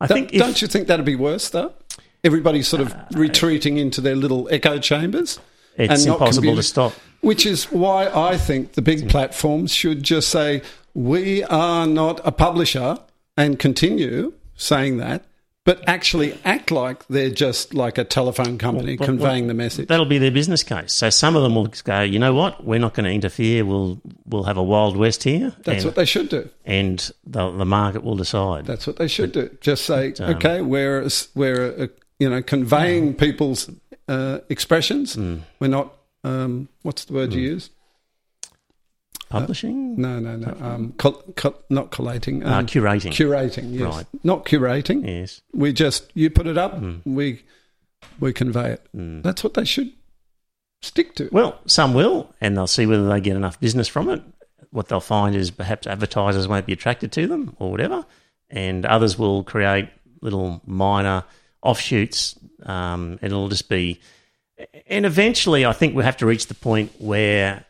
I think if, don't you think that'd be worse though? Everybody's sort of uh, retreating into their little echo chambers. it's impossible to stop. Which is why I think the big platforms should just say, we are not a publisher and continue saying that, but actually act like they're just like a telephone company Well, conveying well, the message. That'll be their business case. So some of them will go, you know what, we're not going to interfere. We'll we'll have a wild west here, That's and, what they should do. and the, the market will decide. That's what they should do. Just say, um, okay, we're we're uh, you know conveying people's uh, expressions. Hmm. We're not. Um, what's the word you use? Publishing, No, no, no. Um, col- col- not collating. uh, Um, curating. Curating, yes. Right. Not curating. yes. We just you put it up, Hmm. we we convey it. That's what they should stick to. Well, some will, and they'll see whether they get enough business from it. What they'll find is perhaps advertisers won't be attracted to them or whatever, and others will create little minor offshoots. Um, and it'll just be, and eventually, I think we'll have to reach the point where,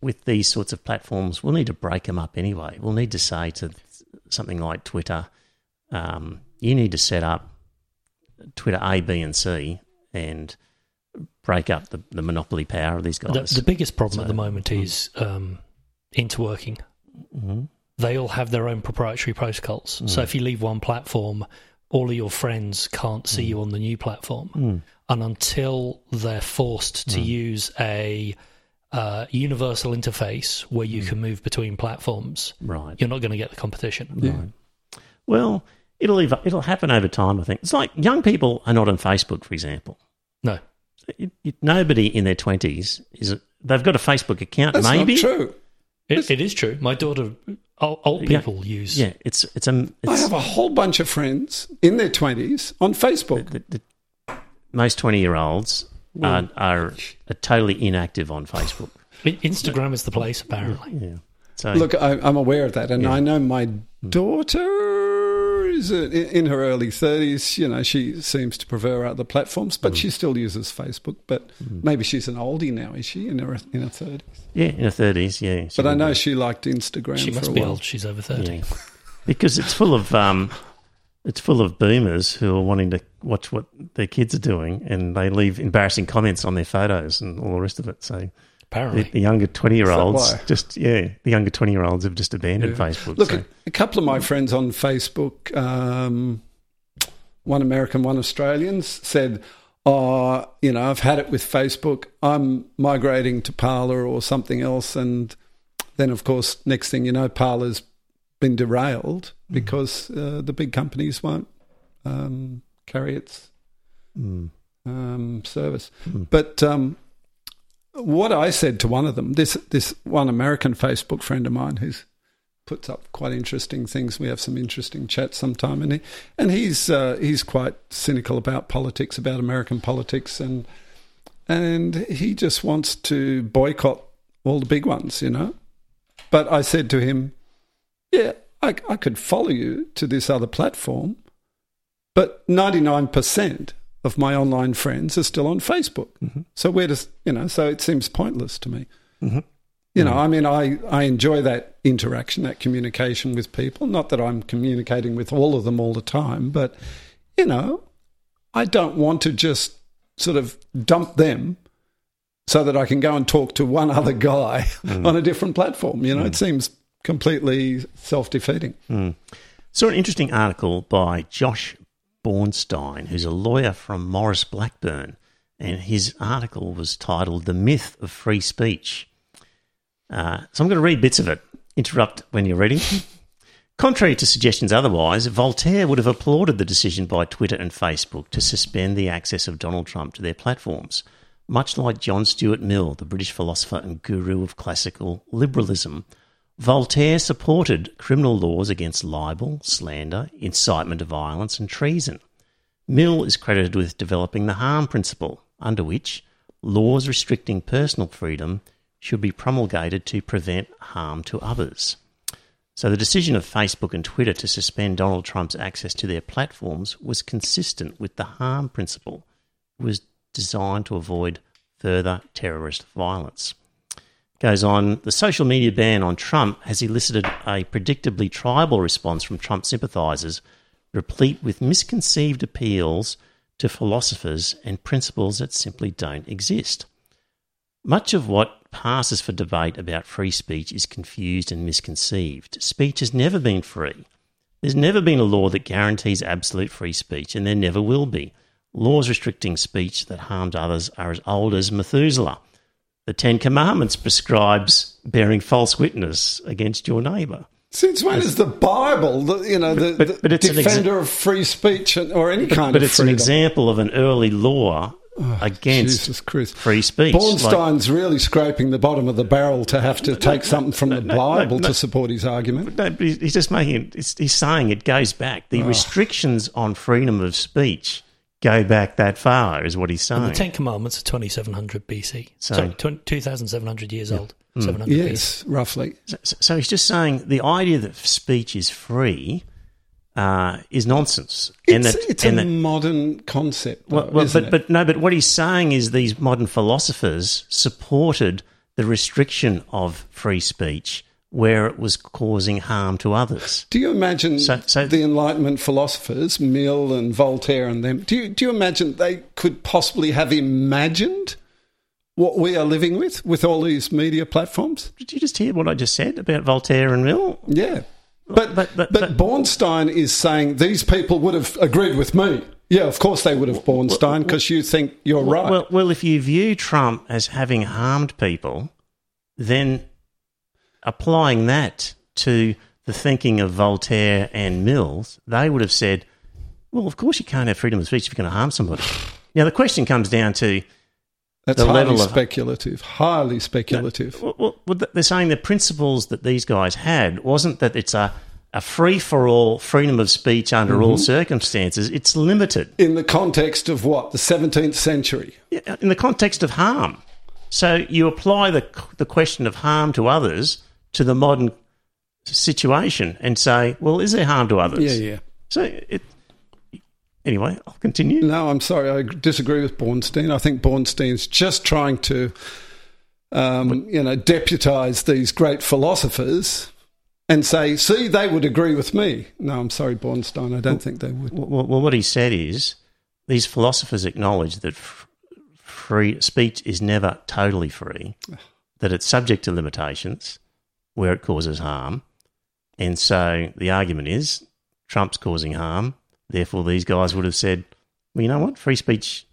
with these sorts of platforms, we'll need to break them up anyway. We'll need to say to something like Twitter, um, you need to set up Twitter A, B, and C, and break up the, the monopoly power of these guys. The, the biggest problem So, at the moment mm. is um, interworking. Mhm. They all have their own proprietary protocols. Mm. So if you leave one platform, all of your friends can't see you on the new platform. Mm. And until they're forced to mm. use a uh, universal interface where you mm. can move between platforms, Right. you're not going to get the competition. yeah. Well, it'll ev- it'll happen over time. I think it's like young people are not on Facebook, for example. No. It- it- nobody in their twenties is. They've got a Facebook account, That's maybe. not true. It, it is true. My daughter, old, old Yeah. people use. Yeah, it's it's a. I It's, have a whole bunch of friends in their twenties on Facebook. the, the, most twenty year olds are, are are totally inactive on Facebook. Instagram is the place, apparently. Yeah. So Look, I, I'm aware of that, and Yeah. I know my daughter is uh, in in her early 30s. You know, she seems to prefer other platforms, but she still uses Facebook. But maybe she's an oldie now, is she, in her, in her 30s? Yeah, in her thirties. Yeah, But I know she liked Instagram She for must a be while. old. She's over 30. Yeah. because it's full of um, it's full of boomers who are wanting to watch what their kids are doing, and they leave embarrassing comments on their photos and all the rest of it. So the, Apparently. the younger twenty year olds just yeah, the younger twenty year olds have just abandoned Yeah. Facebook. Look, so. a, couple of my friends on Facebook, um, one American, one Australian, said, "Oh, you know, I've had it with Facebook. I'm migrating to Parler or something else." And then, of course, next thing you know, Parler's been derailed because uh, the big companies won't um, carry its Mm. um, service. But um, what I said to one of them, this this one American Facebook friend of mine who's puts up quite interesting things. We have some interesting chats sometime, and he, and he's uh, he's quite cynical about politics, about American politics, and and he just wants to boycott all the big ones, you know. But I said to him, "Yeah, I, I could follow you to this other platform, but ninety nine percent." Of my online friends are still on Facebook. Mm-hmm. So where does you know? So it seems pointless to me. Mm-hmm. You know, mm-hmm. I mean, I, I enjoy that interaction, that communication with people. Not that I'm communicating with all of them all the time, but, you know, I don't want to just sort of dump them so that I can go and talk to one other guy mm. on a different platform. You know, it mm. seems completely self defeating. Saw an interesting article by Josh Bornstein, who's a lawyer from Maurice Blackburn, and his article was titled "The Myth of Free Speech." Uh, so I'm going to read bits of it. Interrupt when you're ready. Contrary to suggestions otherwise, Voltaire would have applauded the decision by Twitter and Facebook to suspend the access of Donald Trump to their platforms, much like John Stuart Mill, the British philosopher and guru of classical liberalism. Voltaire supported criminal laws against libel, slander, incitement to violence, and treason. Mill is credited with developing the harm principle, under which laws restricting personal freedom should be promulgated to prevent harm to others. So the decision of Facebook and Twitter to suspend Donald Trump's access to their platforms was consistent with the harm principle. It was designed to avoid further terrorist violence. Goes on, the social media ban on Trump has elicited a predictably tribal response from Trump sympathisers, replete with misconceived appeals to philosophers and principles that simply don't exist. Much of what passes for debate about free speech is confused and misconceived. Speech has never been free. There's never been a law that guarantees absolute free speech, and there never will be. Laws restricting speech that harmed others are as old as Methuselah. The Ten Commandments prescribes bearing false witness against your neighbour. Since when is the Bible, the, you know, the, But- the but an defender of free speech or any kind but of it's an example of an early law oh, against Jesus Christ. free speech. Like- Bornstein's really scraping the bottom of the barrel to have to take something from the no, Bible no. to support his argument. No, but he's just making it. He's, he's saying it goes back. The oh. restrictions on freedom of speech go back that far, is what he's And the. Ten Commandments are 2700 BC. So- Sorry, 2,700 years old. 700 BC. Yes, roughly. So, so he's just saying the idea that speech is free uh, is nonsense. and It's, that, it's and a that, modern concept, though, well, well, isn't but, it? but no, but what he's saying is these modern philosophers supported the restriction of free speech where it was causing harm to others. Do you imagine So- so- the Enlightenment philosophers, Mill and Voltaire and them, do you, do you imagine they could possibly have imagined what we are living with, with all these media platforms? Did you just hear what I just said about Voltaire and Mill? Yeah. But, But- but, but- but- Bornstein is saying these people would have agreed with me. Yeah, of course they would have, Bornstein, because you think you're right. Well, well, if you view Trump as having harmed people, then applying that to the thinking of Voltaire and Mills, they would have said, well, of course you can't have freedom of speech if you're going to harm somebody. Now, the question comes down to That's the highly level of- speculative. Highly speculative. well, well, well, they're saying the principles that these guys had wasn't that it's a, a free for all freedom of speech under all mm-hmm. circumstances, it's limited. In the context of what? The 17th century. in the context of harm. So you apply the the question of harm to others to the modern situation and say, well, is there harm to others? Yeah, yeah. So it. Anyway, I'll continue. No, I'm sorry. I disagree with Bornstein. I think Bornstein's just trying to, um, you know, deputise these great philosophers and say, see, they would agree with me. No, I'm sorry, Bornstein. I don't think they would. Well, well, what he said is these philosophers acknowledge that f- free speech is never totally free, that it's subject to limitations where it causes harm. And so the argument is Trump's causing harm. Therefore, these guys would have said, well, you know what? Free speech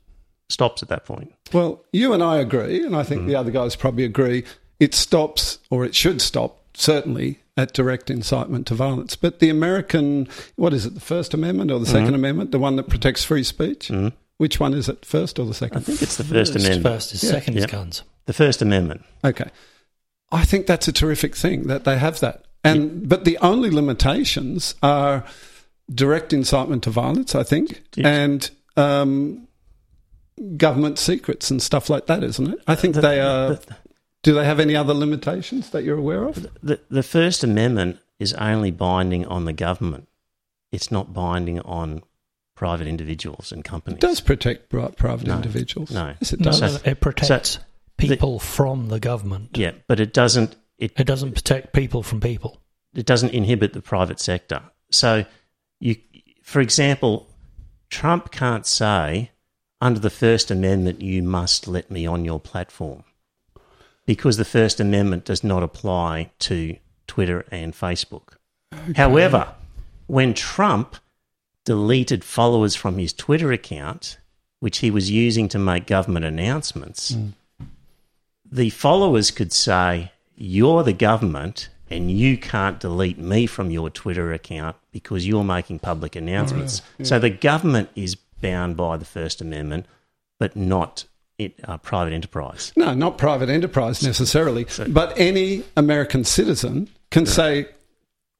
stops at that point. Well, you and I agree, and I think the mm-hmm. other guys probably agree, it stops, or it should stop, certainly, at direct incitement to violence. But the American, what is it, the First Amendment or the 2nd mm-hmm. Amendment, the one that protects free speech? Mm-hmm. Which one is it, first or the second? I think it's the First, First, Amendment. first is second is guns. The First Amendment. Okay. I think that's a terrific thing that they have that. And but the only limitations are direct incitement to violence, I think, Yes. and um, government secrets and stuff like that, isn't it? I think The- they are. the- do they have any other limitations that you're aware of? The, the First Amendment is only binding on the government. It's not binding on private individuals and companies. It does protect private No. individuals. No. Yes, it does. no, no, it protects so people from the government. Yeah, but it doesn't. It It doesn't protect people from people. it doesn't inhibit the private sector. So, you, for example, Trump can't say under the First Amendment you must let me on your platform because the First Amendment does not apply to Twitter and Facebook. However, when Trump deleted followers from his Twitter account, which he was using to make government announcements, mm. The followers could say, You're the government and you can't delete me from your Twitter account because you're making public announcements. So the government is bound by the First Amendment, but not it, uh, private enterprise. No, not private enterprise necessarily, but any American citizen can say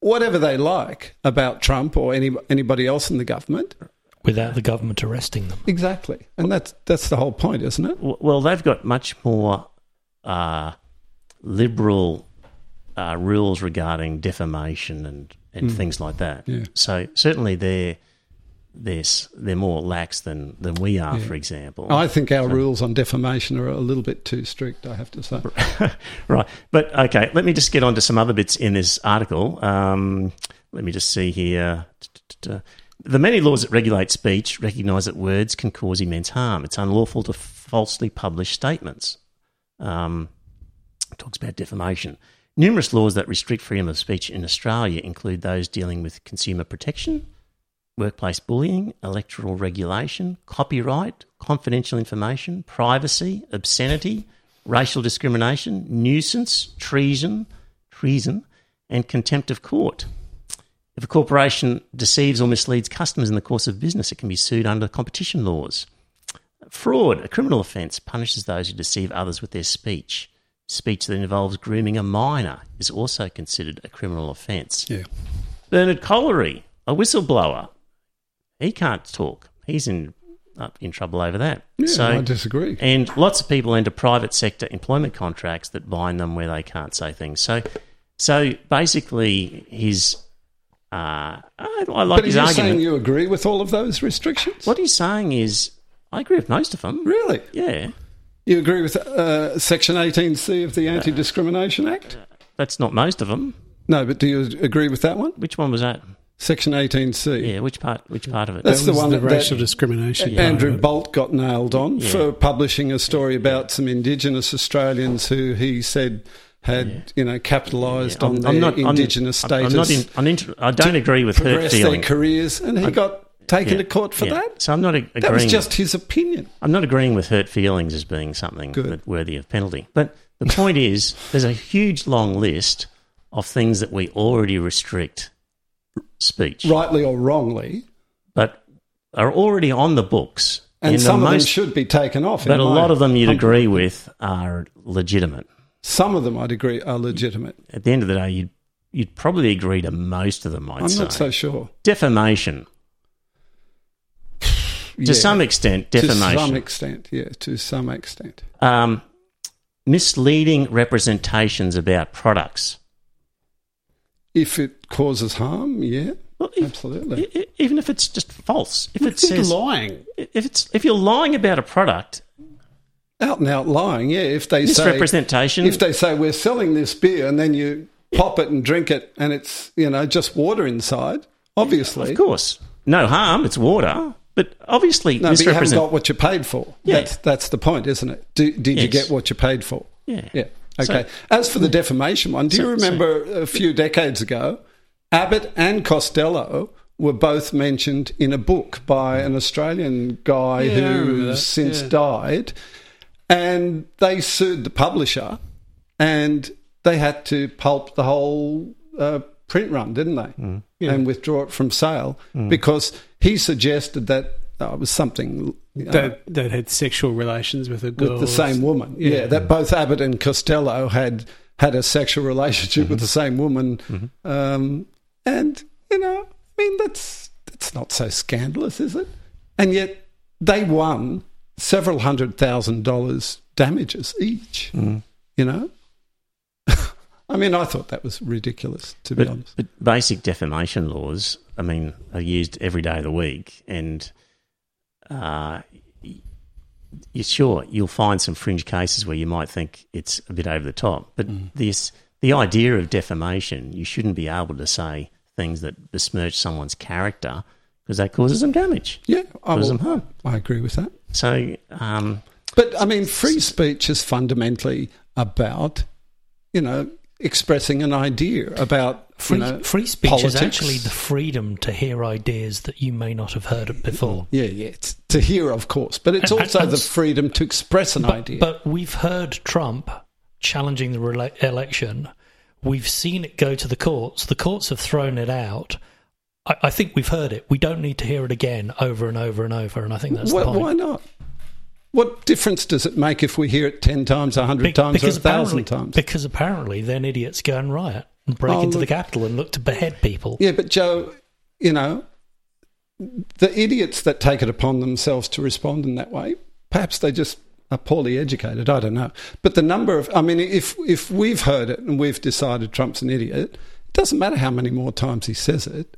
whatever they like about Trump or any anybody else in the government. without the government arresting them. Exactly, and that's that's the whole point, isn't it? Well, they've got much more uh, liberal uh, rules regarding defamation and, and things like that. Yeah. So certainly they're they're they're more lax than, than we are, for example. I think our rules on defamation are a little bit too strict. I have to say. right. But okay, let me just get on to some other bits in this article. Um, let me just see here. The many laws that regulate speech recognise that words can cause immense harm. It's unlawful to falsely publish statements. Um, talks about defamation. Numerous laws that restrict freedom of speech in Australia include those dealing with consumer protection, workplace bullying, electoral regulation, copyright, confidential information, privacy, obscenity, racial discrimination, nuisance, treason, treason, and contempt of court. If a corporation deceives or misleads customers in the course of business, it can be sued under competition laws. Fraud, a criminal offence, punishes those who deceive others with their speech. Speech that involves grooming a minor is also considered a criminal offence. Yeah. Bernard Collaery, a whistleblower, he can't talk. He's in up in trouble over that. Yeah, so, I disagree. and lots of people enter private sector employment contracts that bind them where they can't say things. So, so basically, his uh, I, I like But are his you argument. saying you agree with all of those restrictions? what he's saying is, I agree with most of them. Really? Yeah, You agree with uh, Section 18C of the Anti Discrimination Act? that's not most of them. No, but do you agree with that one? Which one was that? Section 18C. Yeah, which part? Which part of it? That's That the one the that- racial that- discrimination. Andrew. Bolt got nailed on Yeah. for publishing a story about some Indigenous Australians who he said had, you know, capitalised Yeah, on I'm- their I'm not- Indigenous I'm- status. I'm not in, I'm inter- I don't agree with hurt progress their feeling. careers, and he got taken Yeah, to court for yeah. that. So I'm not ag- agreeing. That was just his opinion. I'm not agreeing with hurt feelings as being something worthy of penalty. But the point is, there's a huge long list of things that we already restrict speech, Rightly or wrongly, but are already on the books. and the some of them should be taken off. but a lot of them you'd agree with are legitimate. Some of them, I'd agree, are legitimate. At the end of the day, you'd you'd probably agree to most of them. I'd I'm say not so sure. defamation Yeah. to some extent. Defamation. To some extent, yeah, to some extent. um, misleading representations about products. If it causes harm, yeah. Well, if- Absolutely. even if it's just false, if it it's says lying, if it's if you're lying about a product, Out and out lying, yeah. If they say misrepresentation. if they say we're selling this beer and then you pop it and drink it and it's you know just water inside, obviously. of course, no harm. It's water, but obviously No, but you haven't got what you paid for. Yeah. That's that's the point, isn't it? Do, did you get what you paid for? Yeah. Yeah. So- Okay. As for the defamation one, do you So- remember a few decades ago, Abbott and Costello were both mentioned in a book by an Australian guy Yeah, I remember who that. since Yeah. died, and they sued the publisher, and they had to pulp the whole uh, print run, didn't they? Mm. Yeah. And withdraw it from sale because he suggested that uh, it was something uh, that that had sexual relations with a girl. with the same woman. Yeah. that both Abbott and Costello had had a sexual relationship with the same woman, um, and you know, I mean, that's that's not so scandalous, is it? And yet they won several hundred thousand dollars damages each. You know, I mean, I thought that was ridiculous, to be But, honest. but basic defamation laws, I mean, are used every day of the week, and uh, you sure you'll find some fringe cases where you might think it's a bit over the top. But Mm. this, the idea of defamation, you shouldn't be able to say things that besmirch someone's character because that causes them damage. Yeah, I, Causes will- them harm. I agree with that. So, um, But I mean, free speech is fundamentally about, you know, expressing an idea about Free, you know, free speech politics. is actually the freedom to hear ideas that you may not have heard of before. Mm, yeah, yeah, it's to hear, of course, but it's And- also and- the freedom to express an But, idea. but we've heard Trump challenging the rela- election. We've seen it go to the courts. The courts have thrown it out. I, I think we've heard it. We don't need to hear it again over and over and over. And I think that's Why- the point. why not? What difference does it make if we hear it ten times, a hundred Be- times, or a thousand times? because apparently then idiots go and riot and break Oh, into the Capitol and look to behead people. Yeah, but Joe, you know, the idiots that take it upon themselves to respond in that way, perhaps they just are poorly educated. I don't know. But the number of, I mean, if if we've heard it and we've decided Trump's an idiot, it doesn't matter how many more times he says it.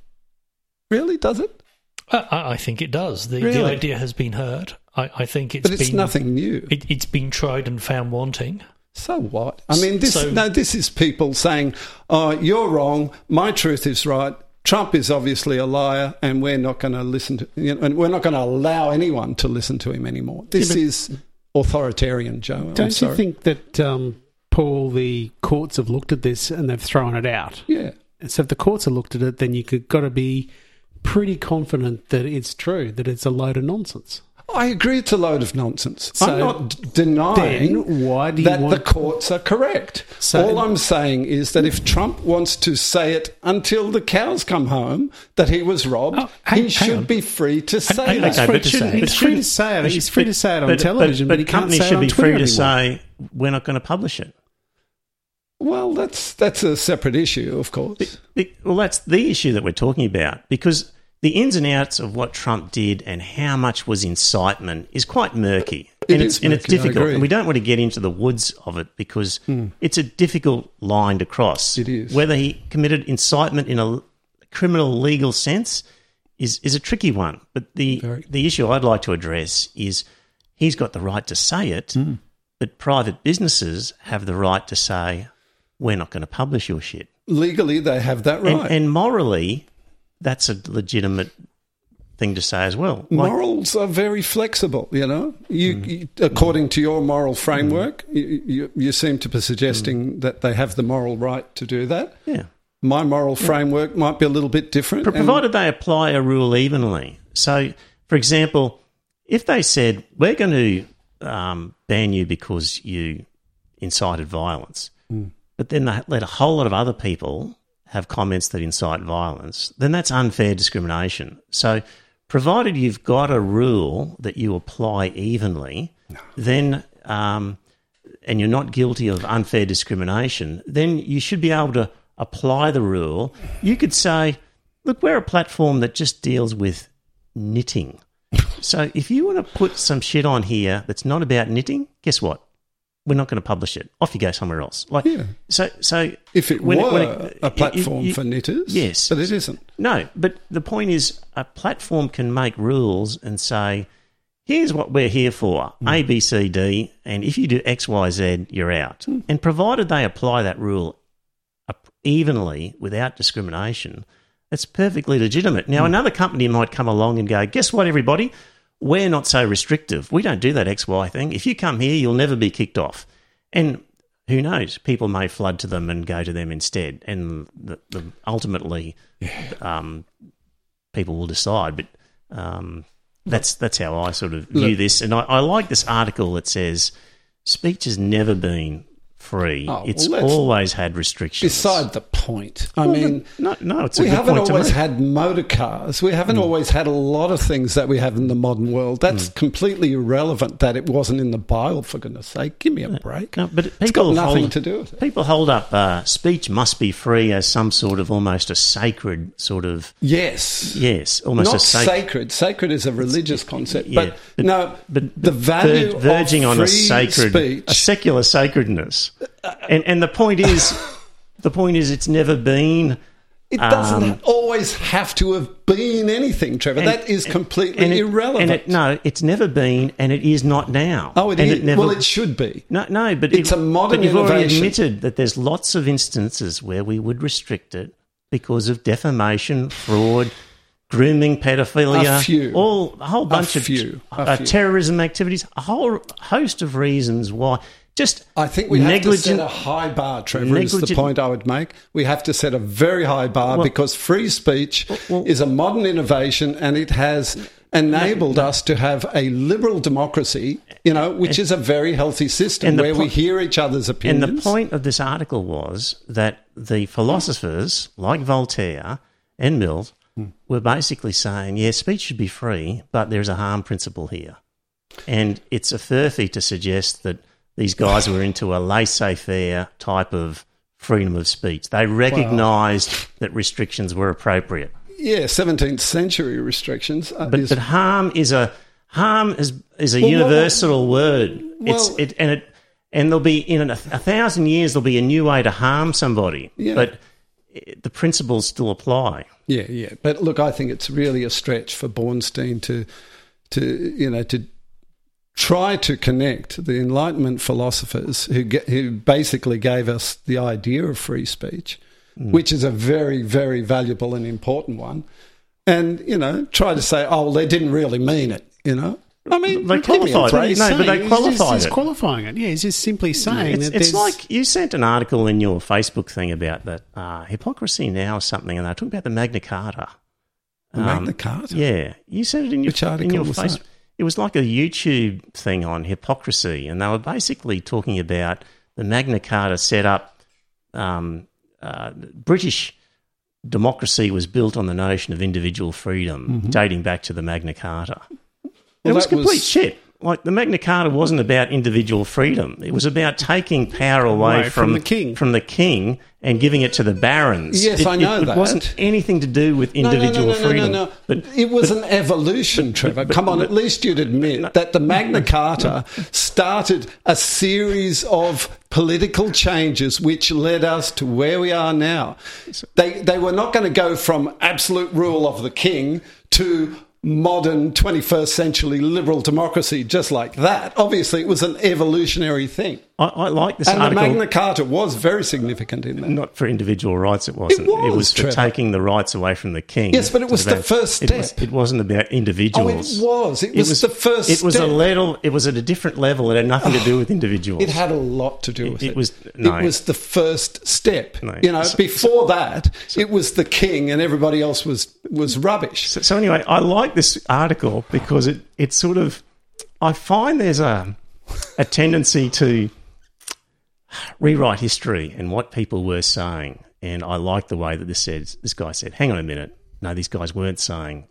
Really, does it? I, I I think it does. The, the idea has been heard. I, I think it's But it's been nothing new. It, it's been tried and found wanting. So what? I mean, this So- no, this is people saying, "Oh, you're wrong. My truth is right. Trump is obviously a liar, and we're not going to listen to, you know, and we're not going to allow anyone to listen to him anymore." This but- is authoritarian, Joe. I'm Don't you think that um, Paul, the courts have looked at this and they've thrown it out? Yeah. So if the courts have looked at it, then you could got to be pretty confident that it's true, that it's a load of nonsense. I agree it's a load of nonsense. So I'm not d- denying why do you that want the courts are correct. So- All I'm saying is that if Trump wants to say it until the cows come home that he was robbed, Oh, hang- he hang should on. be free to say hang- that. Okay, free but- to say- but he's free to say it. but- He's free to say it on but- television, but he can't companies say it should be Twitter free to anymore. say we're not going to publish it. Well, that's that's a separate issue, of course. Be- Well, that's the issue that we're talking about because the ins and outs of what Trump did and how much was incitement is quite murky. It and it's, and it's murky, difficult. And we don't want to get into the woods of it because it's a difficult line to cross. It is. Whether he committed incitement in a criminal legal sense is, is a tricky one. But the, Very. the issue I'd like to address is he's got the right to say it, Hmm. but private businesses have the right to say, we're not going to publish your shit. Legally, they have that right. And, and morally, that's a legitimate thing to say as well. Like, Morals are very flexible, you know. You, Mm. you according to your moral framework, you, you, you seem to be suggesting Mm. that they have the moral right to do that. yeah. My moral framework might be a little bit different. Pro- and- provided they apply a rule evenly. So, for example, if they said, we're going to um, ban you because you incited violence, but then they let a whole lot of other people have comments that incite violence, then that's unfair discrimination. So, provided you've got a rule that you apply evenly, then. Um, and you're not guilty of unfair discrimination, then you should be able to apply the rule. You could say, look, we're a platform that just deals with knitting. So if you want to put some shit on here that's not about knitting, guess what? We're not going to publish it. Off you go somewhere else. Like Yeah. so so If it when were when it- a platform it- for knitters, yes. but it isn't. No, but the point is, a platform can make rules and say, here's what we're here for hmm. A, B, C, D, and if you do X, Y, Z, you're out. Hmm. And provided they apply that rule evenly without discrimination, it's perfectly legitimate. Now, hmm. another company might come along and go, guess what, everybody? We're not so restrictive. We don't do that X, Y thing. If you come here, you'll never be kicked off. And who knows? People may flood to them and go to them instead. And the, the, ultimately, um, people will decide. But um, that's that's how I sort of view Look- this. And I, I like this article that says speech has never been free. Oh, it's well, always had restrictions. Beside the point. I mean, no, no, it's a we haven't always had motor cars. We haven't always had a lot of things that we have in the modern world. That's completely irrelevant that it wasn't in the Bible, for goodness sake. Give me a break. But it's got nothing hold, to do with it. People hold up uh, speech must be free as some sort of almost a sacred sort of Yes. yes, almost Not a sac- sacred. Sacred is a religious concept. yeah, but, but- no, but the value verging of on a sacred, speech. a secular sacredness, and and the point is, the point is, it's never been. It doesn't Um, always have to have been anything, Trevor. and- that is completely and it- irrelevant. And it, no, it's never been, and it is not now. oh, it is. never, well, it should be. No, no, but It's it- a modern but you've already admitted that there's lots of instances where we would restrict it because of defamation, fraud, grooming, pedophilia, A few. all a whole bunch of few. A uh, few. terrorism activities, a whole host of reasons why. Just I think we have to set a high bar, Trevor, is the point I would make. We have to set a very high bar Well- because free speech well- is a modern innovation and it has enabled us to have a liberal democracy, you know, which is a very healthy system where we hear each other's opinions. And the point of this article was that the philosophers like Voltaire and Mill hmm. were basically saying, yeah, speech should be free, but there's a harm principle here. And it's a furphy to suggest that these guys were into a laissez faire type of freedom of speech. They recognised that restrictions were appropriate. yeah, 17th century restrictions. uh, But, is- but harm is a harm is is a Well, well, universal word. it's well- it and it and there'll be in a, a thousand years there'll be a new way to harm somebody. Yeah. But the principles still apply. Yeah, yeah. But look, I think it's really a stretch for Bornstein to, to you know, to try to connect the Enlightenment philosophers who get, who basically gave us the idea of free speech, which is a very, very valuable and important one, and you know, try to say, oh, well, they didn't really mean it. You know, I mean, They give me a qualified it. No, but they He's just- qualified he's it. qualifying it. Yeah, he's just simply saying It's, that it's like you sent an article in your Facebook thing about that uh, hypocrisy now or something, and they talking about the Magna Carta. The Magna Carta? Yeah, you said it in your Which article in your was face- that? It was like a YouTube thing on hypocrisy, and they were basically talking about the Magna Carta set up. Um, uh, British democracy was built on the notion of individual freedom, dating back to the Magna Carta. Mm-hmm. Well, it was complete was- shit. Like the Magna Carta wasn't about individual freedom; it was about taking power away Away from the king. from the king, and giving it to the barons. Yes, It- I know it, that. It wasn't anything to do with No, no, no, individual no, no, freedom. No, no, But it was an evolution, Trevor. but- Come on, but- at least you'd admit that the Magna Carta started a series of political changes which led us to where we are now. They, they were not going to go from absolute rule of the king to modern 21st century liberal democracy just like that. Obviously, it was an evolutionary thing. I, I like this And the. Magna Carta was very significant in that. not for individual rights, it wasn't. It was, for Trevor. taking the rights away from the king. Yes, but it was the about- first It, was, step. it wasn't about individuals. Oh, it was. It was the first It was step. a level. It was at a different level. It had nothing to do with oh, individuals. It had a lot to do with it. it was- no. it was the first step. No. You know, So- before that, it was the king, and everybody else was was rubbish. So, so anyway, I like this article because it it sort of I find there's a a tendency to rewrite history and what people were saying, and I like the way that this says this guy said, "Hang on a minute, no, these guys weren't saying."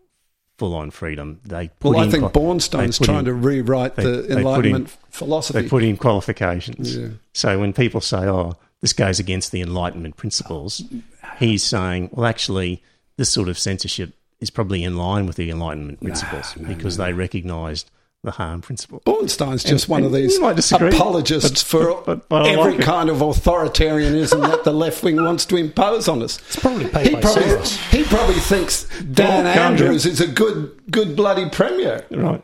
Full on freedom. They put Well, I in think Bornstein's trying in- to rewrite they- the they in- Enlightenment philosophy. They put in qualifications. Yeah. So when people say, "Oh, this goes against the Enlightenment principles," he's saying, "Well, actually, this sort of censorship is probably in line with the Enlightenment principles because they recognised the harm principle. Bornstein's just And- one of these disagree, apologists for but- but- but every like it. kind of authoritarianism that the left wing wants to impose on us. It's probably paid He by probably, Soros. he probably thinks Dan Well, Andrews is a good, good bloody premier. Right.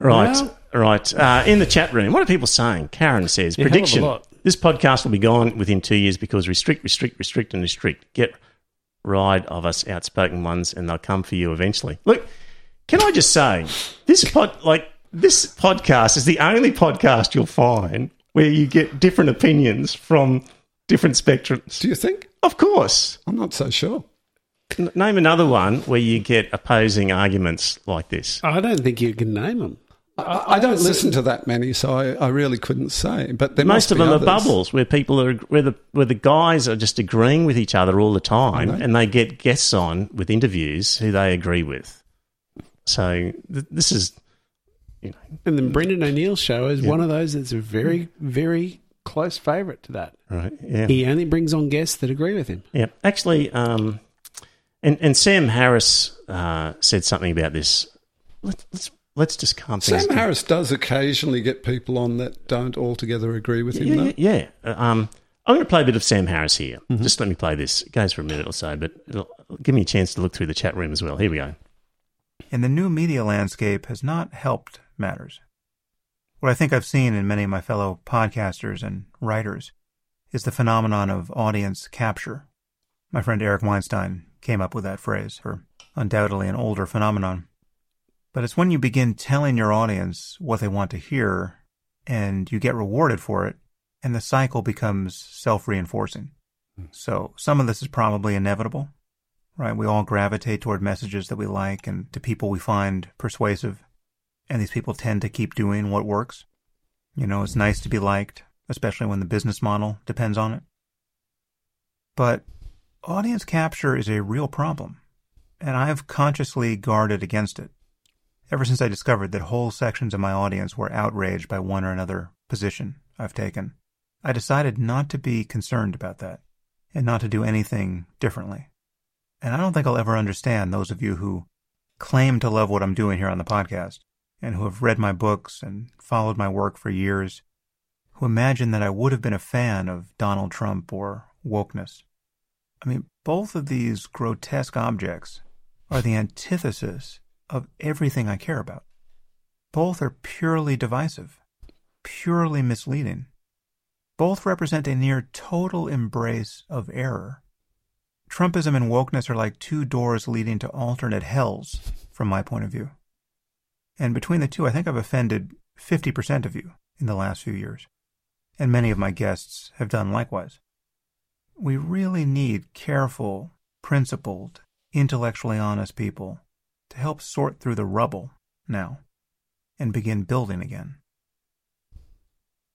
Right. Well- right. Uh, in the chat room, what are people saying? Karen says, Yeah, hell of a prediction. This podcast will be gone within two years because restrict, restrict, restrict, and restrict. Get rid of us outspoken ones and they'll come for you eventually. Look, can I just say, this pod, like, this podcast is the only podcast you'll find where you get different opinions from different spectrums. Do you think? Of course. I'm not so sure. N- Name another one where you get opposing arguments like this. I don't think you can name them. I, I don't listen to that many, so I, I really couldn't say. But there Most must of be them others. are bubbles where people are where the where the guys are just agreeing with each other all the time, and they get guests on with interviews who they agree with. So th- this is, you know, And then Brendan O'Neill's show is one of those that's a very, very close favourite to that. right? Yeah, He only brings on guests that agree with him. yeah. Actually, um, and and Sam Harris uh, said something about this. Let's let's let's just calm things. Sam down. Harris does occasionally get people on that don't altogether agree with him, Yeah, though. yeah. yeah. Uh, Um, I'm going to play a bit of Sam Harris here. Mm-hmm. Just let me play this. It goes for a minute or so, but it'll give me a chance to look through the chat room as well. Here we go. And the new media landscape has not helped matters. What I think I've seen in many of my fellow podcasters and writers is the phenomenon of audience capture. My friend Eric Weinstein came up with that phrase for undoubtedly an older phenomenon. But it's when you begin telling your audience what they want to hear and you get rewarded for it, and the cycle becomes self reinforcing. Hmm. So some of this is probably inevitable right? We all gravitate toward messages that we like and to people we find persuasive. And these people tend to keep doing what works. You know, it's nice to be liked, especially when the business model depends on it. But audience capture is a real problem, and I've consciously guarded against it. Ever since I discovered that whole sections of my audience were outraged by one or another position I've taken, I decided not to be concerned about that and not to do anything differently. And I don't think I'll ever understand those of you who claim to love what I'm doing here on the podcast and who have read my books and followed my work for years, who imagine that I would have been a fan of Donald Trump or wokeness. I mean, both of these grotesque objects are the antithesis of everything I care about. Both are purely divisive, purely misleading. Both represent a near total embrace of error. Trumpism and wokeness are like two doors leading to alternate hells, from my point of view. And between the two, I think I've offended 50% of you in the last few years. And many of my guests have done likewise. We really need careful, principled, intellectually honest people to help sort through the rubble now and begin building again.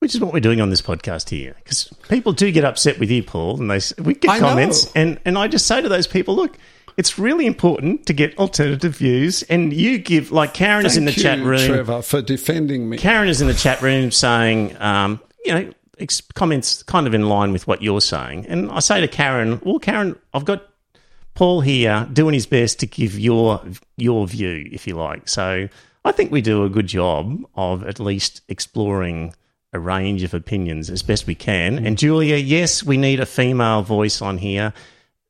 Which is what we're doing on this podcast here, because people do get upset with you, Paul, and they we get I know. comments, and and I just say to those people, look, it's really important to get alternative views, and you give like Karen is in the Thank chat room. Trevor, for defending me. Karen is in the chat room saying, um, you know, ex- comments kind of in line with what you're saying, and I say to Karen, well, Karen, I've got Paul here doing his best to give your your view, if you like. So I think we do a good job of at least exploring a range of opinions as best we can. And Julia, yes, we need a female voice on here,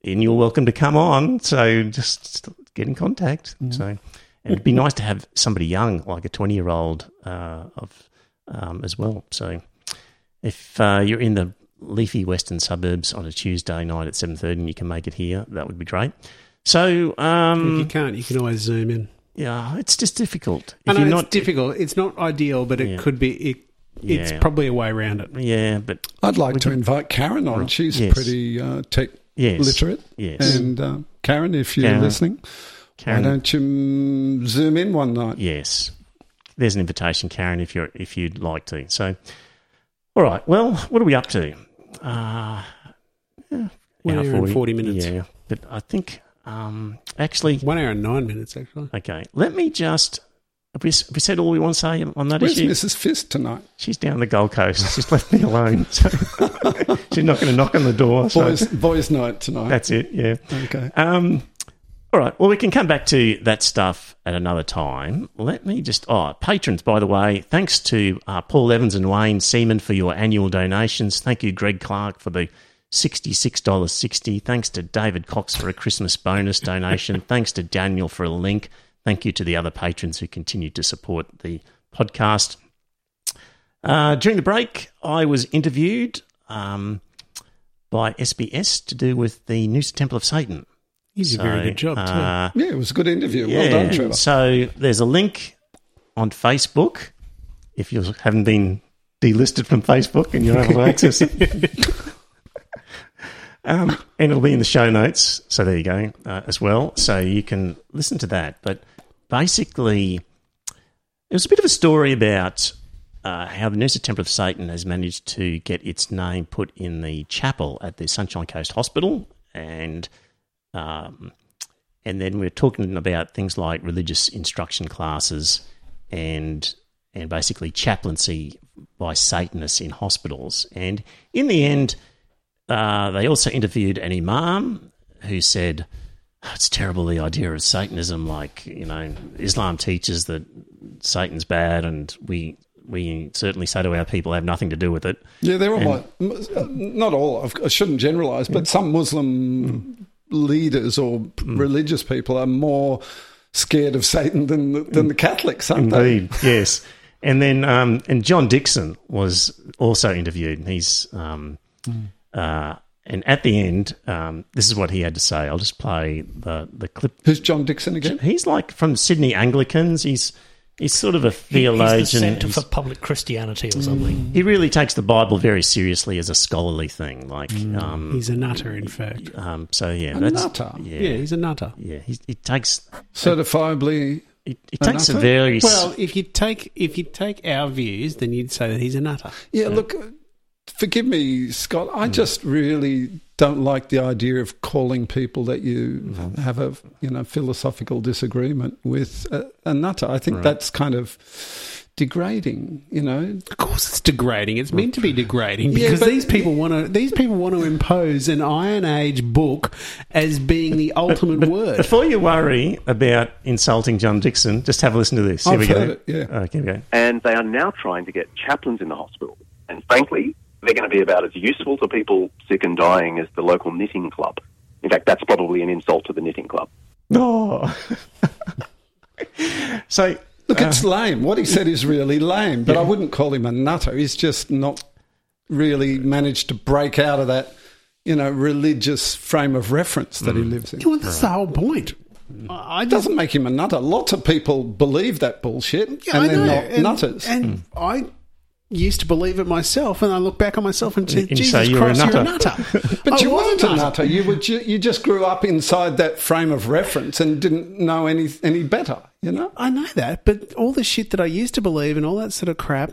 and you're welcome to come on. So just get in contact. So and it'd be nice to have somebody young, like a 20 year old, uh, of um, as well. So if uh, you're in the leafy western suburbs on a Tuesday night at 7.30 and you can make it here, that would be great. So, if you um, can't, you can always zoom in. yeah, it's just difficult. I If know you're it's difficult. It's not ideal, but it Yeah. could be. It, It's probably a way around it. Yeah, but I'd like to invite Karen on. She's Yes. pretty uh, tech yes. literate. Yes. And uh, Karen, if you're Karen. listening, Karen, why don't you mm, zoom in one night? Yes. There's an invitation, Karen, if you're if you'd like to. So, all right. Well, what are we up to? Uh, yeah, One hour hour and 40 minutes. Yeah, but I think um, actually, One hour and nine minutes, actually. okay. Let me just. Have we, have we said all we want to say on that Where's issue? Mrs. Fist tonight? She's down the Gold Coast. She's left me alone. So she's not going to knock on the door. So Boys, boys' night tonight. that's it. Yeah. okay. Um, All right. Well, we can come back to that stuff at another time. Let me just. Oh, patrons, by the way, thanks to uh, Paul Evans and Wayne Seaman for your annual donations. Thank you, Greg Clark, for the $66.60. Thanks to David Cox for a Christmas bonus donation. thanks to Daniel for a link. Thank you to the other patrons who continue to support the podcast. Uh, during the break, I was interviewed um, by SBS to do with the Noosa Temple of Satan. You did a very good job, too. uh, Yeah, it was a good interview. yeah. Well done, Trevor. So there's a link on Facebook if you haven't been delisted from Facebook and you're able to access it. um, and it'll be in the show notes. So there you go uh, as well. So you can listen to that. But basically, it was a bit of a story about uh, how the Noosa Temple of Satan has managed to get its name put in the chapel at the Sunshine Coast Hospital. And um, and then we're talking about things like religious instruction classes and and basically chaplaincy by Satanists in hospitals. And in the end, uh, they also interviewed an imam who said, "Oh, "It's terrible the idea of Satanism. Like you know, Islam teaches that Satan's bad, and we." We certainly say to our people, have nothing to do with it. Yeah, they're all And- my, uh, not all. I've- shouldn't generalise, but some Muslim leaders or religious people are more scared of Satan than the, than the Catholics, aren't they? Indeed, yes. And then, um, and John Dickson was also interviewed. He's, um, uh, and at the end, um, this is what he had to say. I'll just play the the clip. Who's John Dickson again? He's like from Sydney Anglicans. He's he's sort of a He's theologian. the Centre for Public Christianity or something. he really takes the Bible very seriously as a scholarly thing. Like, um, He's a nutter, in fact. um, so yeah, A that's nutter? yeah, Yeah, he's a nutter. yeah. He, he takes Certifiably. he, he A takes a very Well, if you take if you take our views, then you'd say that he's a nutter. Yeah, look, forgive me, Scott. I hmm. just really don't like the idea of calling people that you mm-hmm. have a you know philosophical disagreement with a, a nutter. I think that's kind of degrading. You know, Of course, it's degrading. It's meant to be degrading because but- these people want to. These people want to impose an Iron Age book as being the ultimate word. Before you worry about insulting John Dickson, just have a listen to this. Here I've we go. heard it, yeah. Okay, we go. and they are now trying to get chaplains in the hospital. And frankly, they're going to be about as useful to people sick and dying as the local knitting club. In fact, that's probably an insult to the knitting club. No. so look, it's uh, lame. What he said is really lame, but I wouldn't call him a nutter. He's just not really managed to break out of that. You know, religious frame of reference that he mm. lives in. well, that's the whole point. I I It doesn't make him a nutter. Lots of people believe that bullshit, Yeah, and I they're know. not and, nutters. And mm. I used to believe it myself, and I look back on myself and say, Jesus say you were a Christ, you're a nutter." nutter. But I you was weren't a nutter. You were ju- you just grew up inside that frame of reference and didn't know any any better. You know. I know that, but all the shit that I used to believe and all that sort of crap,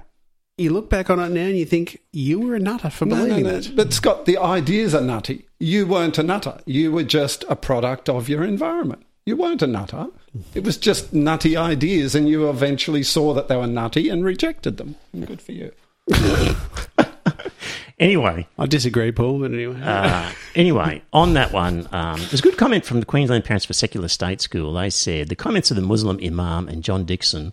you look back on it now and you think you were a nutter for No, no, believing no. that. But Scott, the ideas are nutty. You weren't a nutter. You were just a product of your environment. You weren't a nutter. It was just nutty ideas, and you eventually saw that they were nutty and rejected them. Good for you. anyway, I disagree, Paul, but anyway. uh, anyway, on that one, um, there's a good comment from the Queensland Parents for Secular State School. They said the comments of the Muslim Imam and John Dickson,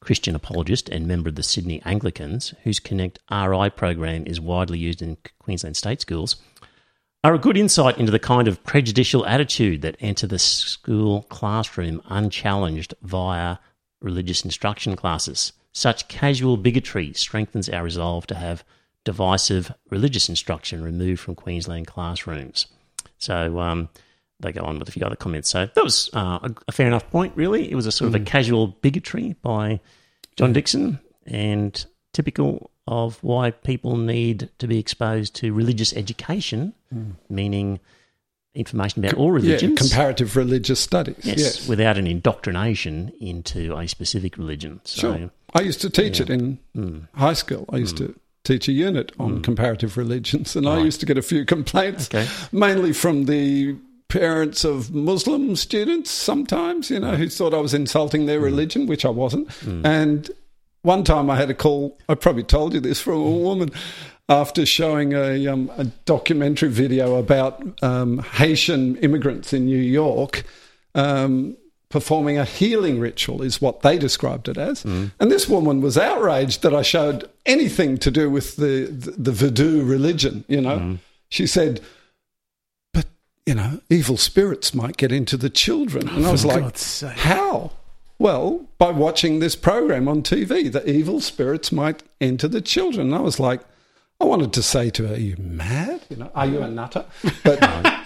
Christian apologist and member of the Sydney Anglicans, whose Connect RI program is widely used in Queensland state schools, are a good insight into the kind of prejudicial attitude that enter the school classroom unchallenged via religious instruction classes. Such casual bigotry strengthens our resolve to have divisive religious instruction removed from Queensland classrooms. So um, they go on with a few other comments. So that was uh, a, a fair enough point, really. It was a sort of a casual bigotry by John Dickson and typical of why people need to be exposed to religious education, hmm. meaning information about all Yeah, religions. comparative religious studies. Yes, Yes. without an indoctrination into a specific religion. So, Sure. I used to teach it in Hmm. high school. I used hmm. to teach a unit on hmm. comparative religions, and I used to get a few complaints, Okay. mainly from the parents of Muslim students sometimes, you know, who thought I was insulting their religion, which I wasn't. And one time I had a call, I probably told you this, from a woman after showing a, um, a documentary video about um, Haitian immigrants in New York. um, performing a healing ritual, is what they described it as. Mm. And this woman was outraged that I showed anything to do with the, the, the voodoo religion, you know. Mm. She said, but, you know, evil spirits might get into the children. And I was like, how? Well, by watching this program on TV, the evil spirits might enter the children. And I was like, I wanted to say to her, Are you mad? You know, are you a nutter? But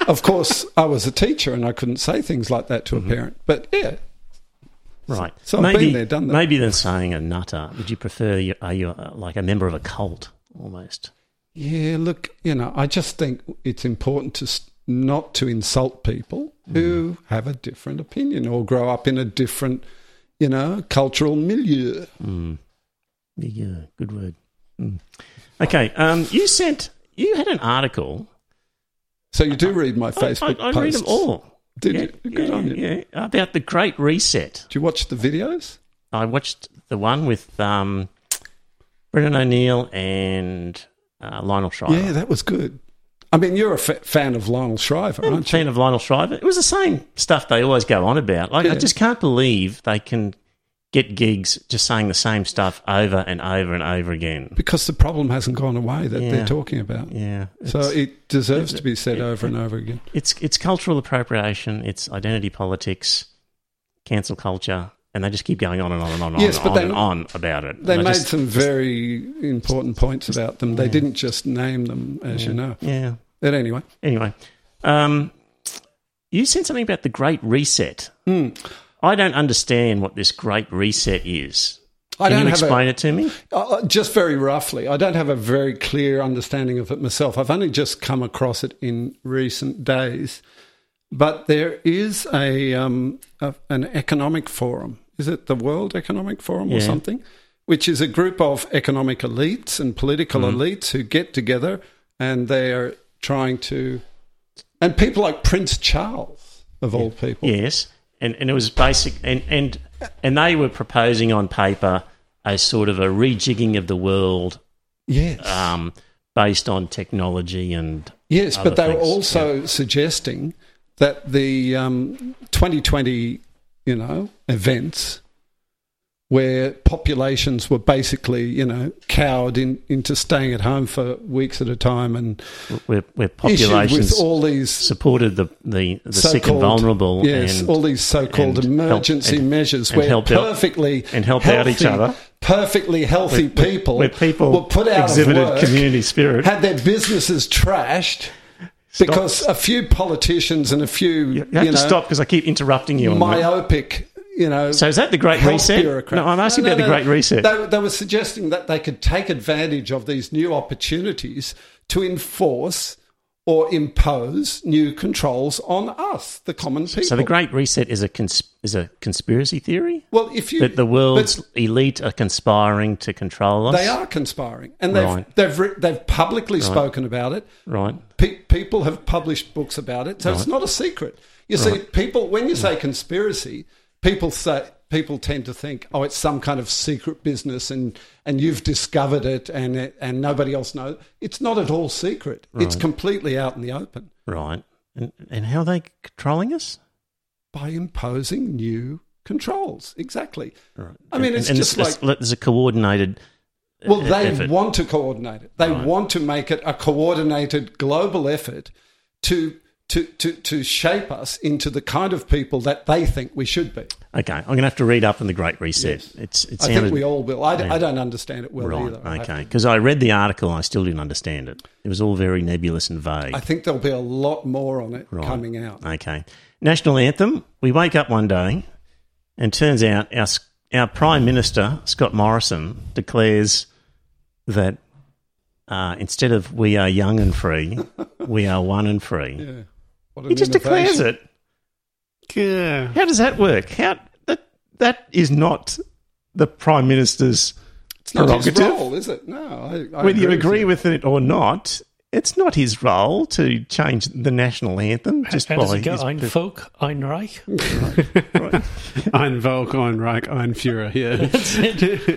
of course, I was a teacher and I couldn't say things like that to a parent. But yeah, Right. So I've been there, done that. Maybe than saying a nutter, would you prefer, you, are you uh, like a member of a cult almost? yeah, look, you know, I just think it's important to not to insult people who have a different opinion or grow up in a different, you know, cultural milieu. Mm. Yeah, good word. Mm. Okay, um, you sent, you had an article. So you do read my Facebook I, I posts. read them all. Did yeah, you? Good yeah, on you. Yeah, about the Great Reset. Do you watch the videos? I watched the one with um, Brendan O'Neill and uh, Lionel Shriver. Yeah, that was good. I mean, you're a fan of Lionel Shriver, I'm a aren't you? fan of Lionel Shriver. It was the same stuff they always go on about. Like, I just can't believe they can get gigs just saying the same stuff over and over and over again. Because the problem hasn't gone away that Yeah. they're talking about. Yeah. So it deserves to be said it- over and over again. it's it's cultural appropriation, it's identity politics, cancel culture, and they just keep going on and on and on and Yes, on, but on they- and on about it. They And made just- some very important points about them. They didn't just name them, as you know. yeah. But anyway, Anyway, um, you said something about the Great Reset. Hmm. I don't understand what this Great Reset is. I Can don't you have a- explain it to me? Uh, just very roughly, I don't have a very clear understanding of it myself. I've only just come across it in recent days. But there is a, um, a an economic forum. Is it the World Economic Forum or Yeah. something? Which is a group of economic elites and political Mm-hmm. elites who get together and they are trying to, and people like Prince Charles of all people. Yes, and and it was basic, and and and they were proposing on paper a sort of a rejigging of the world Yes. um, based on technology and Yes, but they were things. also suggesting that the um, 2020, you know, events where populations were basically, you know, cowed in, into staying at home for weeks at a time and where, where populations with all these supported the the, the sick and vulnerable. Yes, and, all these so-called and help- emergency and- measures and where out- perfectly and helped out each other. perfectly healthy where- people where people were put out exhibited of work, community spirit. had their businesses trashed because a few politicians and a few you have you to stop because I keep interrupting you. myopic, you know. So is that the Great Reset? bureaucrats. No, I'm asking about the Great Reset. They, they were suggesting that they could take advantage of these new opportunities to enforce or impose new controls on us, the common people. So the Great Reset is a cons- is a conspiracy theory well, if you that the world's elite are conspiring to control us. they are conspiring, and they've Right. they've re- they've publicly spoken about it. right. Pe- people have published books about it, so it's not a secret. You see, people when you say conspiracy, people say people tend to think, oh, it's some kind of secret business, and and you've discovered it, and it, and nobody else knows. It's not at all secret. It's completely out in the open Right. And and how are they controlling us? by imposing new controls. Exactly. Right. I mean, And- it's and just it's- like there's a coordinated. Uh, well, e- they effort. want to coordinate it. They Right. want to make it a coordinated global effort to, to, to, to shape us into the kind of people that they think we should be. Okay, I'm going to have to read up on the Great Reset. Yes. It's it I sounded think we all will. I, d- Yeah. I don't understand it well right. either. Okay, because I read the article, and I still didn't understand it. It was all very nebulous and vague. I think there'll be a lot more on it Right. coming out. Okay. National anthem. We wake up one day, and turns out our our Prime Minister Scott Morrison declares that uh, instead of "We are young and free," we are one and free. Yeah. What He just declares it. Yeah. How does that work? How that that is not the Prime Minister's It's not his prerogative. role, is it? No. I, I Whether you with agree with it or not, it's not his role to change the national anthem just How by does it go? his- Ein Volk, Ein Reich? Ein Volk, Ein Reich, Ein Führer. Yeah.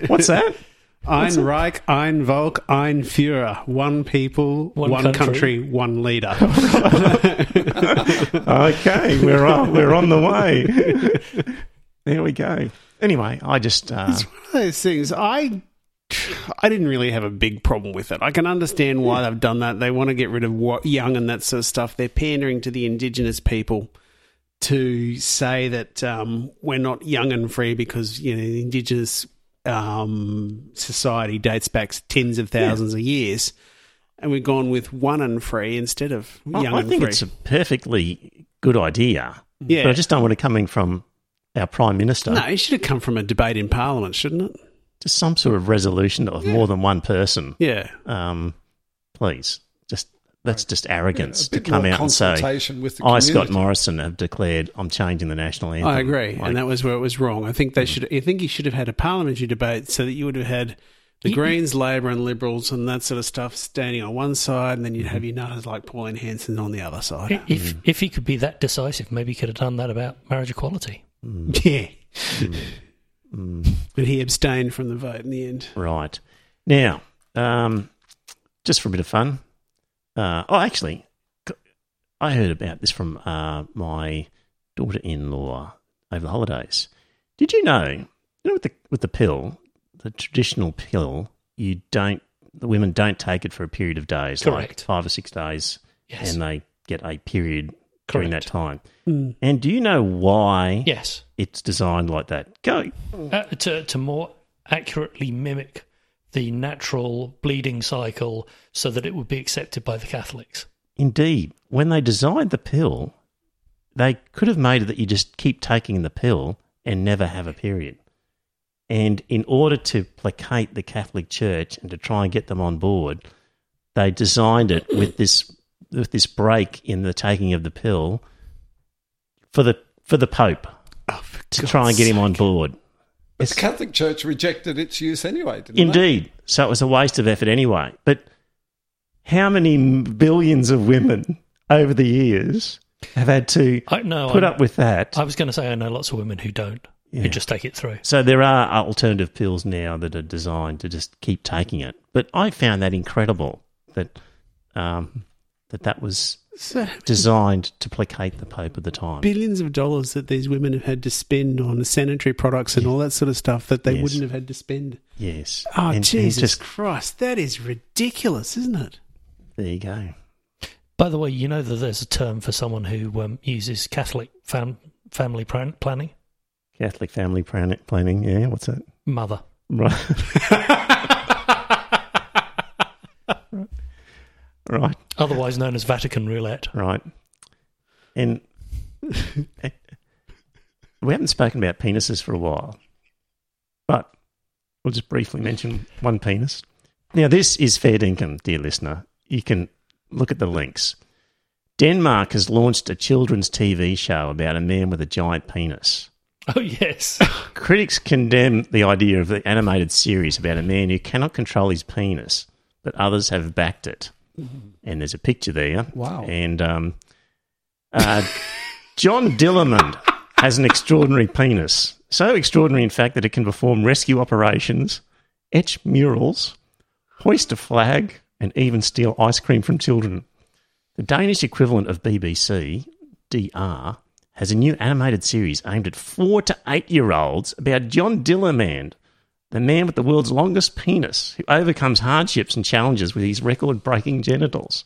What's that? Ein Reich, ein Volk, ein Führer. One people, one, One country. country. one leader. okay, we're on, we're on the way. there we go. Anyway, I just uh, It's one of those things. I I didn't really have a big problem with it. I can understand why they've done that. They want to get rid of what young and that sort of stuff. They're pandering to the indigenous people to say that um, we're not young and free because you know the indigenous um, society dates back tens of thousands of years, and we've gone with one and free instead of I, young I and think free. it's a perfectly good idea. yeah, But I just don't want it coming from our prime minister. no, it should have come from a debate in Parliament, shouldn't it? Just some sort of resolution of more than one person. Yeah. Um, please, that's just arrogance a bit to come out and say, with the "I, Scott. Morrison, have declared I'm changing the national anthem." I agree, Like, and that was where it was wrong. I think they mm. should. I think you should have had a parliamentary debate so that you would have had the Greens, Labor, and Liberals and that sort of stuff standing on one side, and then you'd mm-hmm. have your nutters like Pauline Hanson on the other side. If mm. if he could be that decisive, maybe he could have done that about marriage equality. Mm. Yeah, but he abstained from the vote in the end. Right. Now, um, just for a bit of fun. Uh, oh, actually, I heard about this from uh, my daughter-in-law over the holidays. Did you know? You know, with the with the pill, the traditional pill, you don't. The women don't take it for a period of days, like Correct. five or six days, Yes. and they get a period during that Correct. time. And do you know why Yes, it's designed like that? Go. uh, to to more accurately mimic the natural bleeding cycle, so that it would be accepted by the Catholics. Indeed, when they designed the pill, they could have made it that you just keep taking the pill and never have a period. And in order to placate the Catholic Church and to try and get them on board, they designed it with this with this break in the taking of the pill for the for the Pope to try and get him on board. But the Catholic Church rejected its use anyway, didn't they? Indeed. So it was a waste of effort anyway. But how many billions of women over the years have had to I know. put I, up with that? I was going to say I know lots of women who don't. Yeah. Who just take it through. So there are alternative pills now that are designed to just keep taking it. But I found that incredible that um, that that was So designed to placate the Pope at the time. billions of dollars that these women have had to spend on sanitary products and all that sort of stuff that they Yes. wouldn't have had to spend. Yes. Oh, And- and Jesus just Christ, that is ridiculous, isn't it? there you go. By the way, you know that there's a term for someone who um, uses Catholic fam- family plan- planning. Catholic family plan- planning. Yeah, what's that? Mother. Right. right. otherwise known as Vatican roulette. Right. And we haven't spoken about penises for a while, but we'll just briefly mention one penis. Now, this is fair dinkum, dear listener. You can look at the links. Denmark has launched a children's TV show about a man with a giant penis. Oh yes, Critics condemn the idea of the animated series about a man who cannot control his penis, but others have backed it. And there's a picture there. Wow. And um, uh, John Dillermand has an extraordinary penis. So extraordinary, in fact, that it can perform rescue operations, etch murals, hoist a flag, and even steal ice cream from children. The Danish equivalent of BBC, DR, has a new animated series aimed at four to eight year olds about John Dillermand, the man with the world's longest penis who overcomes hardships and challenges with his record breaking genitals.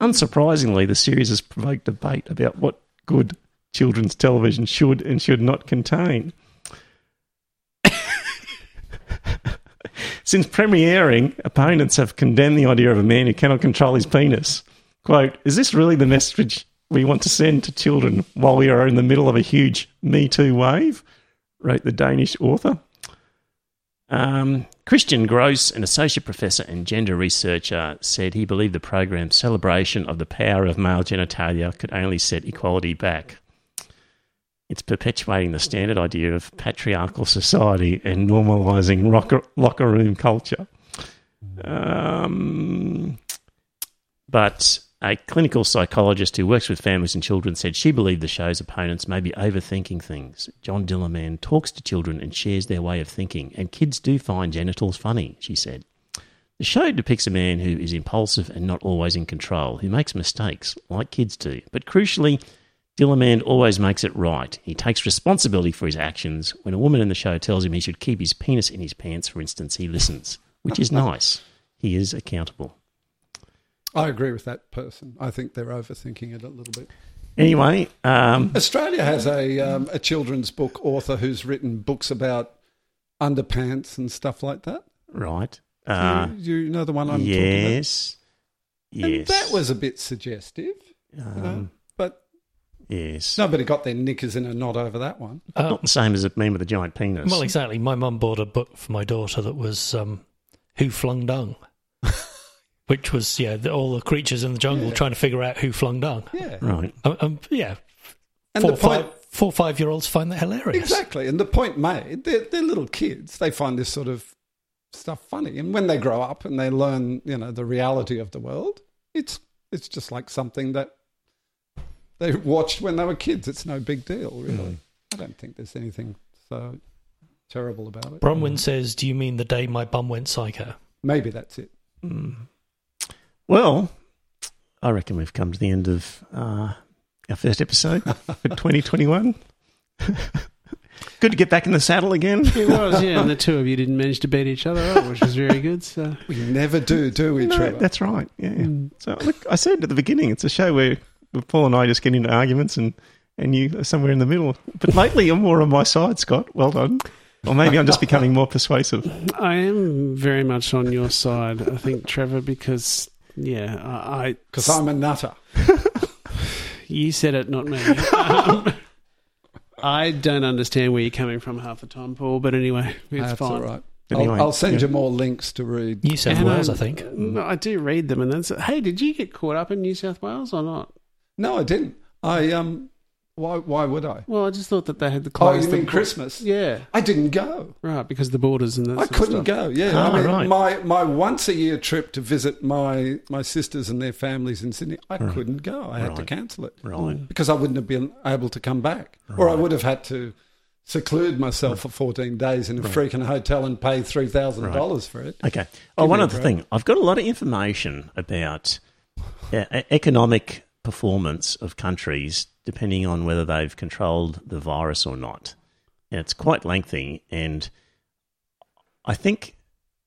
Unsurprisingly, the series has provoked debate about what good children's television should and should not contain. Since premiering, opponents have condemned the idea of a man who cannot control his penis. Quote, is this really the message we want to send to children while we are in the middle of a huge Me Too wave? wrote the Danish author. Um, Christian Groes, an associate professor and gender researcher, said he believed the program's celebration of the power of male genitalia could only set equality back. It's perpetuating the standard idea of patriarchal society and normalising rocker, locker room culture. Um, but a clinical psychologist who works with families and children said she believed the show's opponents may be overthinking things. John Dillermand talks to children and shares their way of thinking, and kids do find genitals funny, she said. The show depicts a man who is impulsive and not always in control, who makes mistakes, like kids do. But crucially, Dillermand always makes it right. He takes responsibility for his actions. When a woman in the show tells him he should keep his penis in his pants, for instance, he listens, which is nice. He is accountable. I agree with that person. I think they're overthinking it a little bit. Anyway, um, Australia has a um, a children's book author who's written books about underpants and stuff like that. right. Uh, you, you know the one I'm talking yes. about? Yes. And that was a bit suggestive, you know, Um, but yes. nobody got their knickers in a knot over that one. Uh, Not the same as a man with a giant penis. well, exactly. My mum bought a book for my daughter that was um, Who Flung Dung, which was yeah the, all the creatures in the jungle Yeah. trying to figure out who flung dung. Yeah, Right. Um, um, yeah, and four, the point five, four five year olds find that hilarious. exactly, and the point made, they're, they're little kids. They find this sort of stuff funny, and when they grow up and they learn, you know, the reality of the world, it's it's just like something that they watched when they were kids. It's no big deal, really. I don't think there's anything so terrible about it. Bronwyn says, "Do you mean the day my bum went psycho?" Maybe that's it. Well, I reckon we've come to the end of uh, our first episode for 2021. Good to get back in the saddle again. It was, yeah, and the two of you didn't manage to beat each other up, which was very good. So We never do, do we, No, Trevor? that's right. Yeah. So look, I said at the beginning, it's a show where Paul and I just get into arguments, and and you are somewhere in the middle. But lately, you're more on my side, Scott. Well done. Or maybe I'm just becoming more persuasive. I am very much on your side, I think, Trevor, because yeah, I, I Because I'm a nutter. you said it, not me. Um, I don't understand where you're coming from half the time, Paul. But anyway, it's That's fine. all right. Anyway, I'll, I'll send yeah. you more links to read. New South And, Wales, um, I think. no, I do read them, and that's. Hey, did you get caught up in New South Wales or not? No, I didn't. I um, why why would I? Well, I just thought that they had the Oh, closed. you mean bo- Christmas? Yeah, I didn't go. right. Because the borders and that. I sort of couldn't stuff. go. Yeah, Ah, I mean, right. my my once a year trip to visit my my sisters and their families in Sydney, I couldn't go. I had to Right. cancel it Right. because I wouldn't have been able to come back, or I would have had to seclude myself for 14 days in a freaking hotel and pay three thousand dollars for it. Okay. Oh, Give one me a other break. thing. I've got a lot of information about uh, e- economic performance of countries depending on whether they've controlled the virus or not. And it's quite lengthy, and I think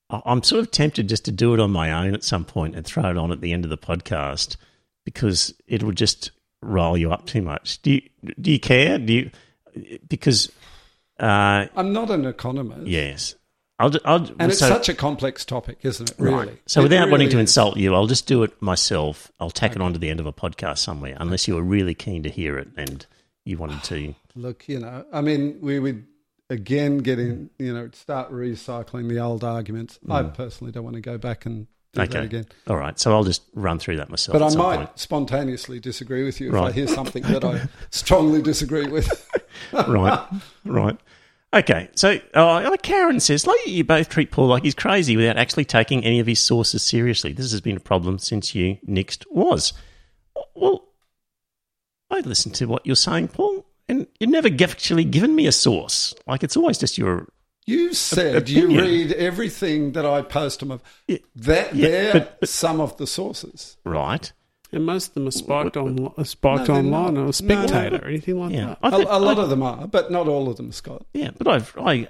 I'm sort of tempted just to do it on my own at some point and throw it on at the end of the podcast because it would just roll you up too much. Do you do you care? Do you because uh, I'm not an economist. yes. I'll, I'll, And it's so- such a complex topic, isn't it? Really. Right. So It without really wanting to is. insult you, I'll just do it myself. I'll tack it on to the end of a podcast somewhere, unless you were really keen to hear it and you wanted to. Look, you know, I mean, we would again get in, you know, start recycling the old arguments. I personally don't want to go back and do that Mm. Again. All right. So I'll just run through that myself. But I might point. spontaneously disagree with you if I hear something that I strongly disagree with. right. Right. Okay. So uh, like Karen says, like you both treat Paul like he's crazy without actually taking any of his sources seriously. This has been a problem since you next was. Well, I listen to what you're saying, Paul, and you've never actually given me a source. Like it's always just your You said you read everything that I post on my. Yeah. That Yeah, they're but- but- some of the sources. right. And most of them are spiked on spiked No, online not. or No, Spectator no. or anything like Yeah. that. I A, think- a lot I- of them are, but not all of them, Scott. Yeah, but I've I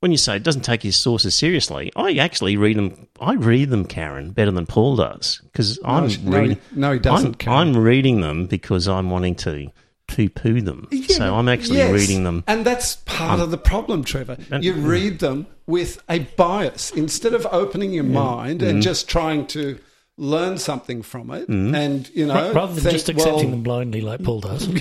when you say it doesn't take his sources seriously, I actually read them. I read them, Karen, better than Paul does because I'm sh- no, reading. he- no, he doesn't, I'm, Karen. I'm reading them because I'm wanting to poo-poo them. so I'm actually Yes, reading them. And that's part of the problem, Trevor. And- You read them with a bias instead of opening your mind Mm-hmm. and just trying to learn something from it. Mm. And, you know, Rather than think, just accepting well, them blindly like Paul does.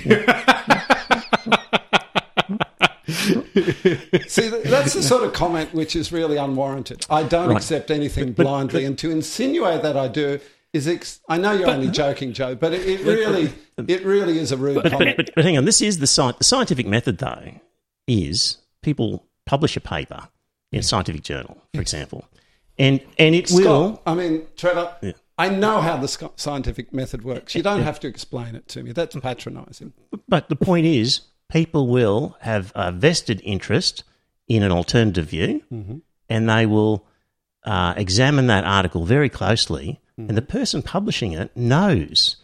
See, that's the sort of comment which is really unwarranted. I don't Right. accept anything But- but- blindly, and to insinuate that I do is. Ex- I know you're only joking, Joe, but it, it really, it really is a rude But, comment. but, but, but hang on, this is the sci- the scientific method though. Is people publish a paper in a scientific journal, for example, and and it Scott, will. I mean, Trevor, Yeah. I know how the scientific method works. You don't have to explain it to me. That's mm. patronising. But the point is, people will have a vested interest in an alternative view, mm-hmm. and they will uh, examine that article very closely. And the mm-hmm. person publishing it knows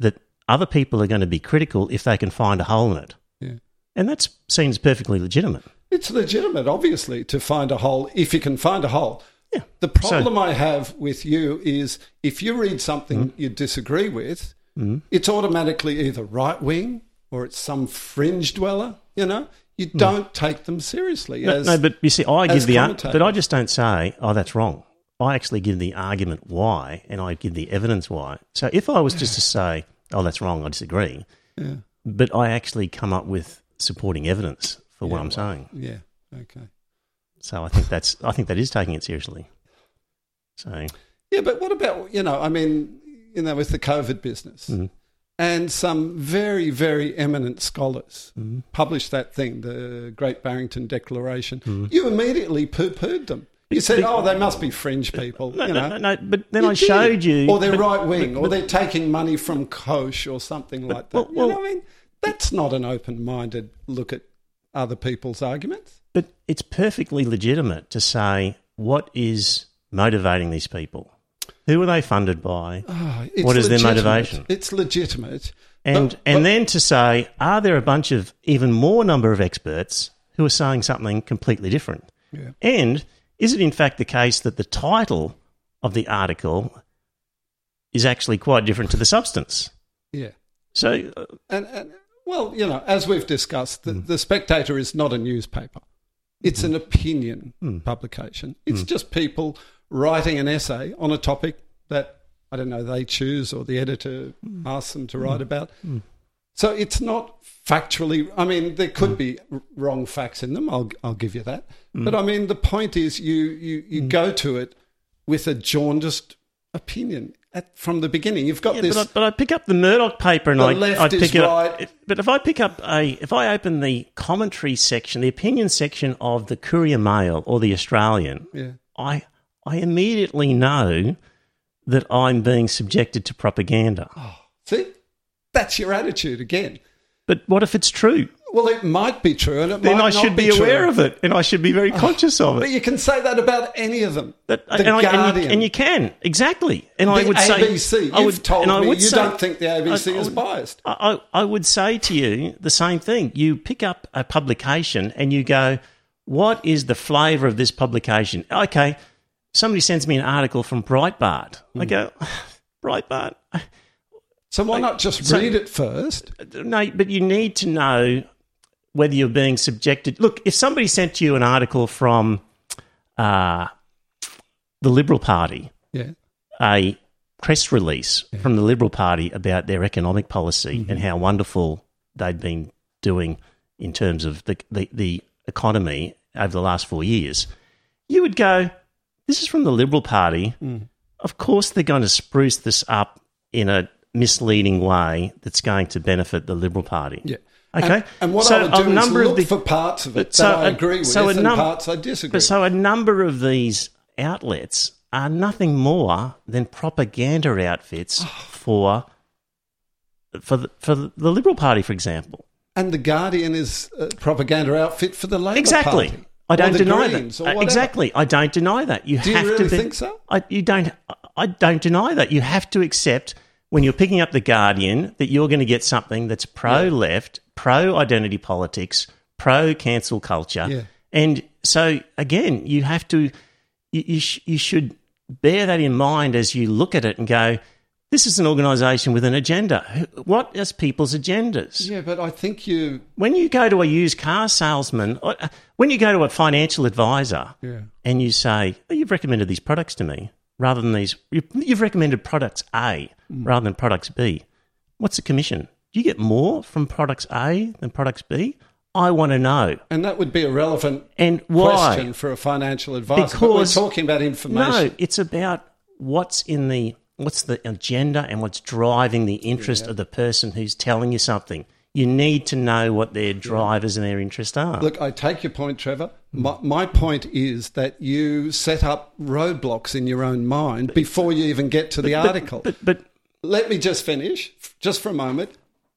that other people are going to be critical if they can find a hole in it. Yeah. And that seems perfectly legitimate. It's legitimate, obviously, to find a hole if you can find a hole. Yeah. The problem I have with you is if you read something Mm-hmm. you disagree with, it's automatically either right wing or it's some fringe dweller. You know, you don't take them seriously. Mm. No, as, no, but you see, I give the but I just don't say, "Oh, that's wrong." I actually give the argument why, and I give the evidence why. So if I was just to say, "Oh, that's wrong," I disagree. Yeah. But I actually come up with supporting evidence for what I'm well, saying. Yeah. Okay. So I think that's I think that is taking it seriously. So Yeah, but what about you know? I mean, you know, with the COVID business, Mm-hmm. and some very, very eminent scholars Mm-hmm. published that thing, the Great Barrington Declaration. You immediately poo-pooed them. You said, Mm-hmm. "Oh, they must be fringe people," no, you no, know. no, no, but then You I did. showed you, or they're right wing, or they're taking money from Koch or something like that. well, you know, well- I mean, that's not an open-minded look at other people's arguments. But it's perfectly legitimate to say what is motivating these people. Who are they funded by? Oh, What is their motivation? It's legitimate. And But- and but- then to say, are there a bunch of even more number of experts who are saying something completely different? Yeah. And is it in fact the case that the title of the article is actually quite different to the substance? yeah. So uh, And, and well, you know, as we've discussed, the, hmm. the Spectator is not a newspaper. It's hmm. an opinion hmm. publication. It's just people writing an essay on a topic that I don't know they choose or the editor asks them to write about. So it's not factually. I mean, there could be wrong facts in them. I'll I'll give you that. But I mean, the point is, you you you go to it with a jaundiced opinion at, from the beginning. You've got Yeah, this. but, I, but I pick up the Murdoch paper and I, left I is pick it right. up. But if I pick up a, if I open the commentary section, the opinion section of the Courier Mail or the Australian, yeah. I I immediately know that I'm being subjected to propaganda. Oh, see, that's your attitude again. But what if it's true? Well, it might be true, and it Then I should be, true. aware of it, and I should be very conscious of But it. you can say that about any of them. That- the and, I, and, Guardian, you, and you can exactly. And I would ABC. say, I would, told I me would you don't think the ABC I- is biased. I, I would say to you the same thing. You pick up a publication and you go, "What is the flavour of this publication?" Okay, somebody sends me an article from Breitbart. Hmm. I go, Breitbart. So why not just read it first? No, but you need to know whether you're being subjected. Look, if somebody sent you an article from uh, the Liberal Party, Yeah, a press release from the Liberal Party about their economic policy and how wonderful they'd been doing in terms of the, the, the economy over the last four years, you would go, This is from the Liberal Party. Of course, they're going to spruce this up in a misleading way that's going to benefit the Liberal Party. yeah. Okay. And, and what So I would a do is number of look the- for parts of it so that I a- agree with so a and num- parts I disagree. But so a number of these outlets are nothing more than propaganda outfits for for the, for the Liberal Party, for example. and the Guardian is a propaganda outfit for the Labor Exactly. Party. Exactly. I don't deny Greens that. Uh, exactly. I don't deny that. You Do you have really to be, think so? I, you don't. I don't deny that. You have to accept when you're picking up the Guardian that you're going to get something that's pro left, pro identity politics, pro cancel culture, Yeah. and so again, you have to. You you, sh- you should bear that in mind as you look at it and go. This is an organisation with an agenda. What is people's agendas? Yeah, but I think you. when you go to a used car salesman, uh, when you go to a financial advisor Yeah. and you say, oh, you've recommended these products to me rather than these, you- you've recommended products A Mm. rather than products B, what's the commission? Do you get more from products A than products B? I want to know. And that would be a relevant And why? question for a financial advisor. but we're talking about information. No, it's about what's in the what's the agenda and what's driving the interest of the person who's telling you something. You need to know what their drivers and their interests are. Look, I take your point, Trevor. My, my point is that you set up roadblocks in your own mind before you even get to the article. but but Let me just finish, just for a moment.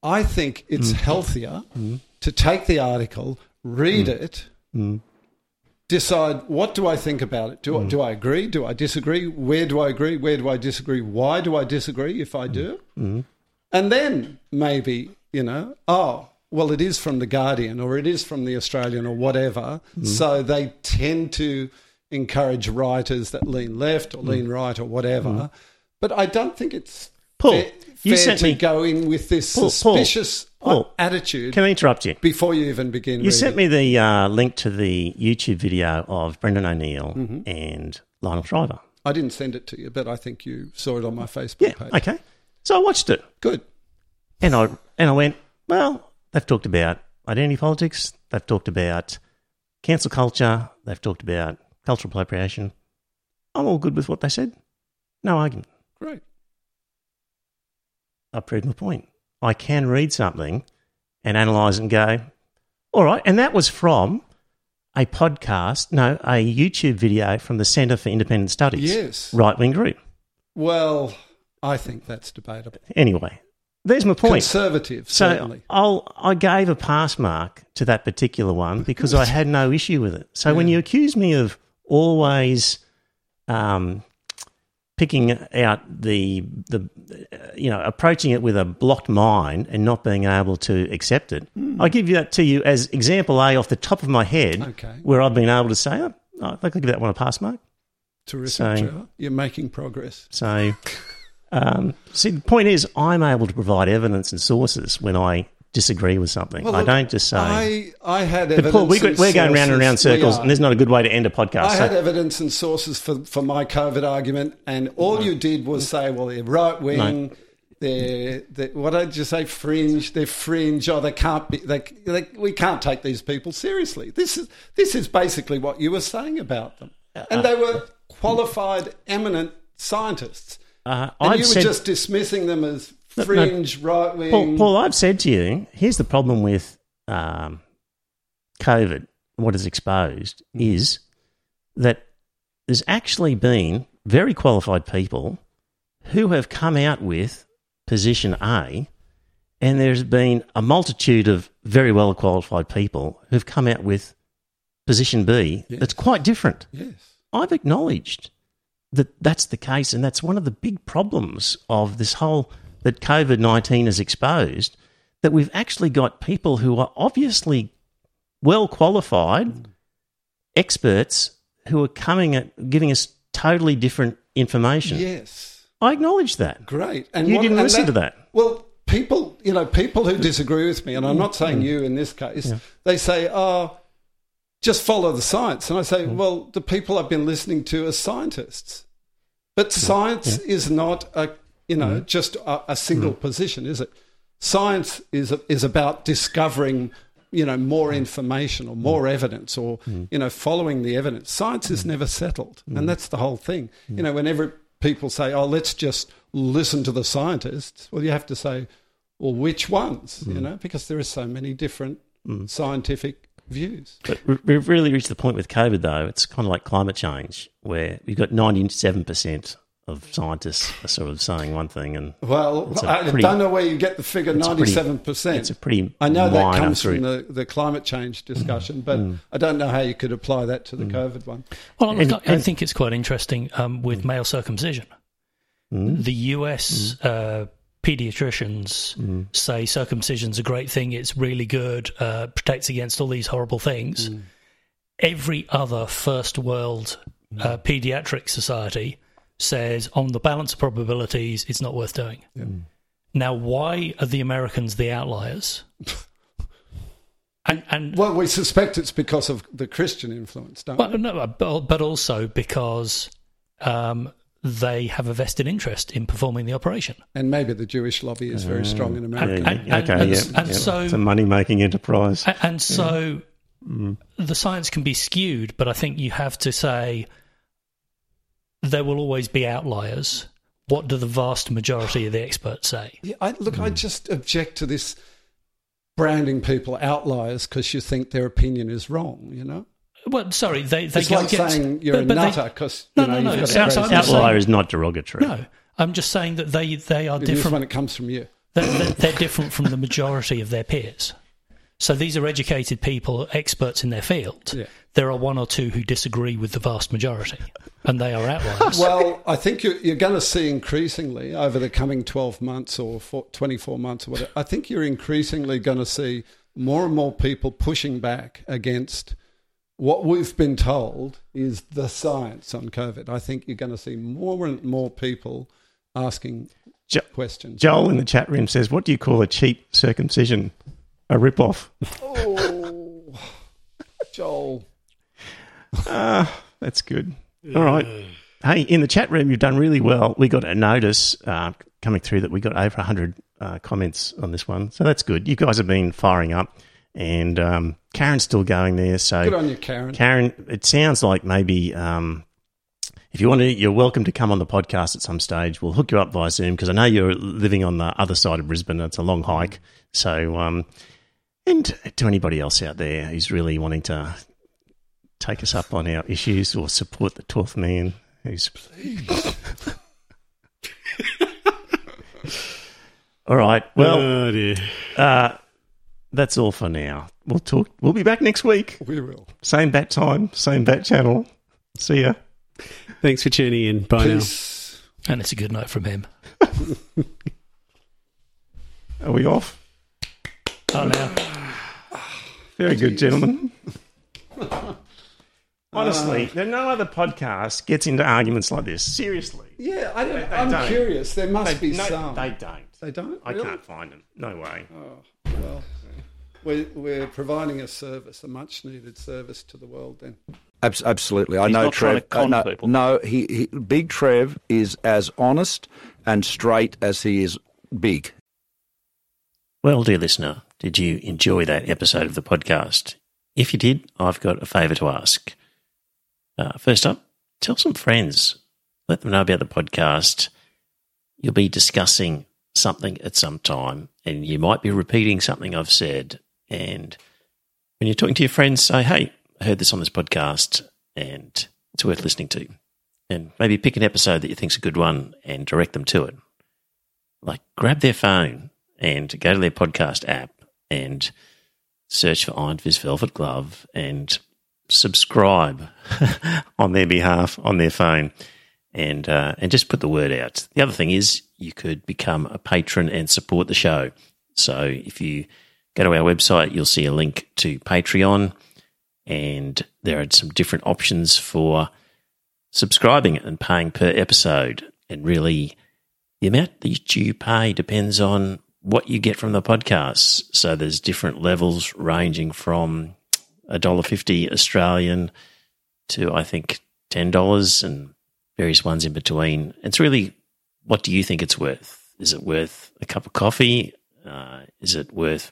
I think it's Mm. healthier to take the article, read Mm. it, decide what do I think about it. Do, Mm. I, do I agree? Do I disagree? Where do I agree? Where do I disagree? Why do I disagree if I do? Mm. And then maybe, you know, oh, well, it is from The Guardian or it is from The Australian or whatever. Mm. So they tend to encourage writers that lean left or Mm. lean right or whatever. But I don't think it's Paul, fair, you fair to me- go in with this Paul, suspicious Paul, attitude can I interrupt you? before you even begin. You sent me the uh, link to the YouTube video of Brendan O'Neill Mm-hmm. and Lionel Shriver. I didn't send it to you, but I think you saw it on my Facebook Yeah, page. okay. So I watched it. Good. And I and I went, well, they've talked about identity politics, they've talked about cancel culture, they've talked about cultural appropriation. I'm all good with what they said. No argument. Great. I proved my point. I can read something and analyse and go, all right. And that was from a podcast, no, a YouTube video from the Centre for Independent Studies. Yes. Right wing group. Well, I think that's debatable. Anyway, there's my point. Conservative, So certainly. I'll, I gave a pass mark to that particular one because I had no issue with it. So when you accuse me of always um, picking out the the uh, you know approaching it with a blocked mind and not being able to accept it, I give you that to you as example A off the top of my head, Okay. where I've been able to say, oh, I think I'll give that one a pass mark. Terrific, so- Trevor. You're making progress. So, um, see, the point is, I'm able to provide evidence and sources when I disagree with something. Well, I look, don't just say. I, I had evidence. Paul, we, and we're going round and round circles, and there's not a good way to end a podcast. I So- had evidence and sources for, for my COVID argument, and all you did was say, well, they're right wing. They're, they're what did you say? Fringe. They're fringe. Oh, they can't be. They, they, we can't take these people seriously. This is this is basically what you were saying about them, and they were qualified, eminent scientists, uh, I've you were said, just dismissing them as no. fringe, right wing. Paul, Paul, I've said to you, here's the problem with um, COVID. What is exposed is that there's actually been very qualified people who have come out with position A, and there's been a multitude of very well qualified people who've come out with position B Yes. that's quite different. yes. I've acknowledged that that's the case, and that's one of the big problems of this whole that COVID 19 has exposed that we've actually got people who are obviously well qualified experts who are coming at giving us totally different information. Yes. I acknowledge that. Great. And You what- didn't and listen to that. Well, people, you know, people who disagree with me, and I'm not mm. saying mm. you in this case, they say, "Oh, just follow the science." And I say, mm. "Well, the people I've been listening to are scientists, but science is not a, you know, mm-hmm. just a, a single mm-hmm. position, is it? Science is is about discovering." You know, more mm-hmm. information or more evidence, or you know, following the evidence. Science is never settled, and that's the whole thing. You know, whenever people say, "Oh, let's just listen to the scientists," well, you have to say, "Well, which ones?" You know, because there are so many different scientific views. But we- we've really reached the point with COVID, though. It's kind of like climate change, where we've got 97% of scientists are sort of saying one thing, and Well, I pretty- don't know where you get the figure it's ninety-seven percent. it's a pretty I know that minor comes from the, the climate change mm-hmm. discussion, but mm-hmm. I don't know how you could apply that to the mm-hmm. COVID one. Well, look, And- I- I think it's quite interesting um, with male circumcision. The US uh, pediatricians say circumcision's a great thing. It's really good, uh, protects against all these horrible things. Every other first world uh, pediatric society says, on the balance of probabilities, it's not worth doing. Now, why are the Americans the outliers? and, and Well, we suspect it's because of the Christian influence, don't well, we? no, but, but also because um, they have a vested interest in performing the operation. And maybe the Jewish lobby is very strong in uh, America. yeah, and- and- okay, and- yeah, and yeah. so- it's a money making enterprise. A- And so mm-hmm. the science can be skewed, but I think you have to say there will always be outliers. What do the vast majority of the experts say? Yeah, I, look, I mm. just object to this branding people outliers because you think their opinion is wrong. You know, Well, sorry, they they it's go like get, saying you're but- a but they- nutter because No, you know no, no, you've got it's a outside crazy the. Outlier is not derogatory. No, I'm just saying that they they are It is different. when it comes from you. they're, they're, they're different from the majority of their peers. So these are educated people, experts in their field. Yeah. There are one or two who disagree with the vast majority, and they are outliers. Well, I think you're, you're going to see increasingly over the coming 12 months or four, 24 months or whatever, I think you're increasingly going to see more and more people pushing back against what we've been told is the science on COVID. I think you're going to see more and more people asking Jo- questions. Joel in the chat room says, "What do you call a cheap circumcision? A rip-off?" Oh, Joel. Ah, that's good. All right. Hey, in the chat room, you've done really well. We got a notice uh, coming through that we got over 100 uh, comments on this one. So that's good. You guys have been firing up. And um, Karen's still going there. So, Good on you, Karen. Karen, it sounds like maybe um, if you want to, you're welcome to come on the podcast at some stage. We'll hook you up via Zoom because I know you're living on the other side of Brisbane. It's a long hike. So, um, and to anybody else out there who's really wanting to take us up on our issues or support the 12th man who's. all right. Well, oh dear. uh, that's all for now. We'll talk. We'll be back next week. We will. Same bat time, same bat channel. See ya. Thanks for tuning in. Bye now. And it's a good night from him. Are we off? Oh, now. Very good, gentlemen. Honestly, there no other podcast gets into arguments like this. Seriously. Yeah, I don't, They- they I'm don't. curious. There must They, be no, some. they don't. They don't? I Really? can't find them. No way. Oh, well, we're, we're providing a service, a much needed service to the world then. Absolutely. I He's know not Trev. to con uh, no, people. no he, he, Big Trev is as honest and straight as he is big. Well, dear listener, did you enjoy that episode of the podcast? If you did, I've got a favour to ask. Uh, first up, tell some friends. Let them know about the podcast. You'll be discussing something at some time, and you might be repeating something I've said. And when you're talking to your friends, say, hey, I heard this on this podcast, and it's worth listening to. And maybe pick an episode that you think's a good one and direct them to it. Like, grab their phone and go to their podcast app and search for Iron Fist Velvet Glove and subscribe on their behalf on their phone and uh, and just put the word out. The other thing is you could become a patron and support the show. So if you go to our website, you'll see a link to Patreon, and there are some different options for subscribing and paying per episode. And really, the amount that you pay depends on what you get from the podcast. So there's different levels ranging from a dollar fifty Australian to I think ten dollars and various ones in between. It's really what do you think it's worth? Is it worth a cup of coffee? Uh, is it worth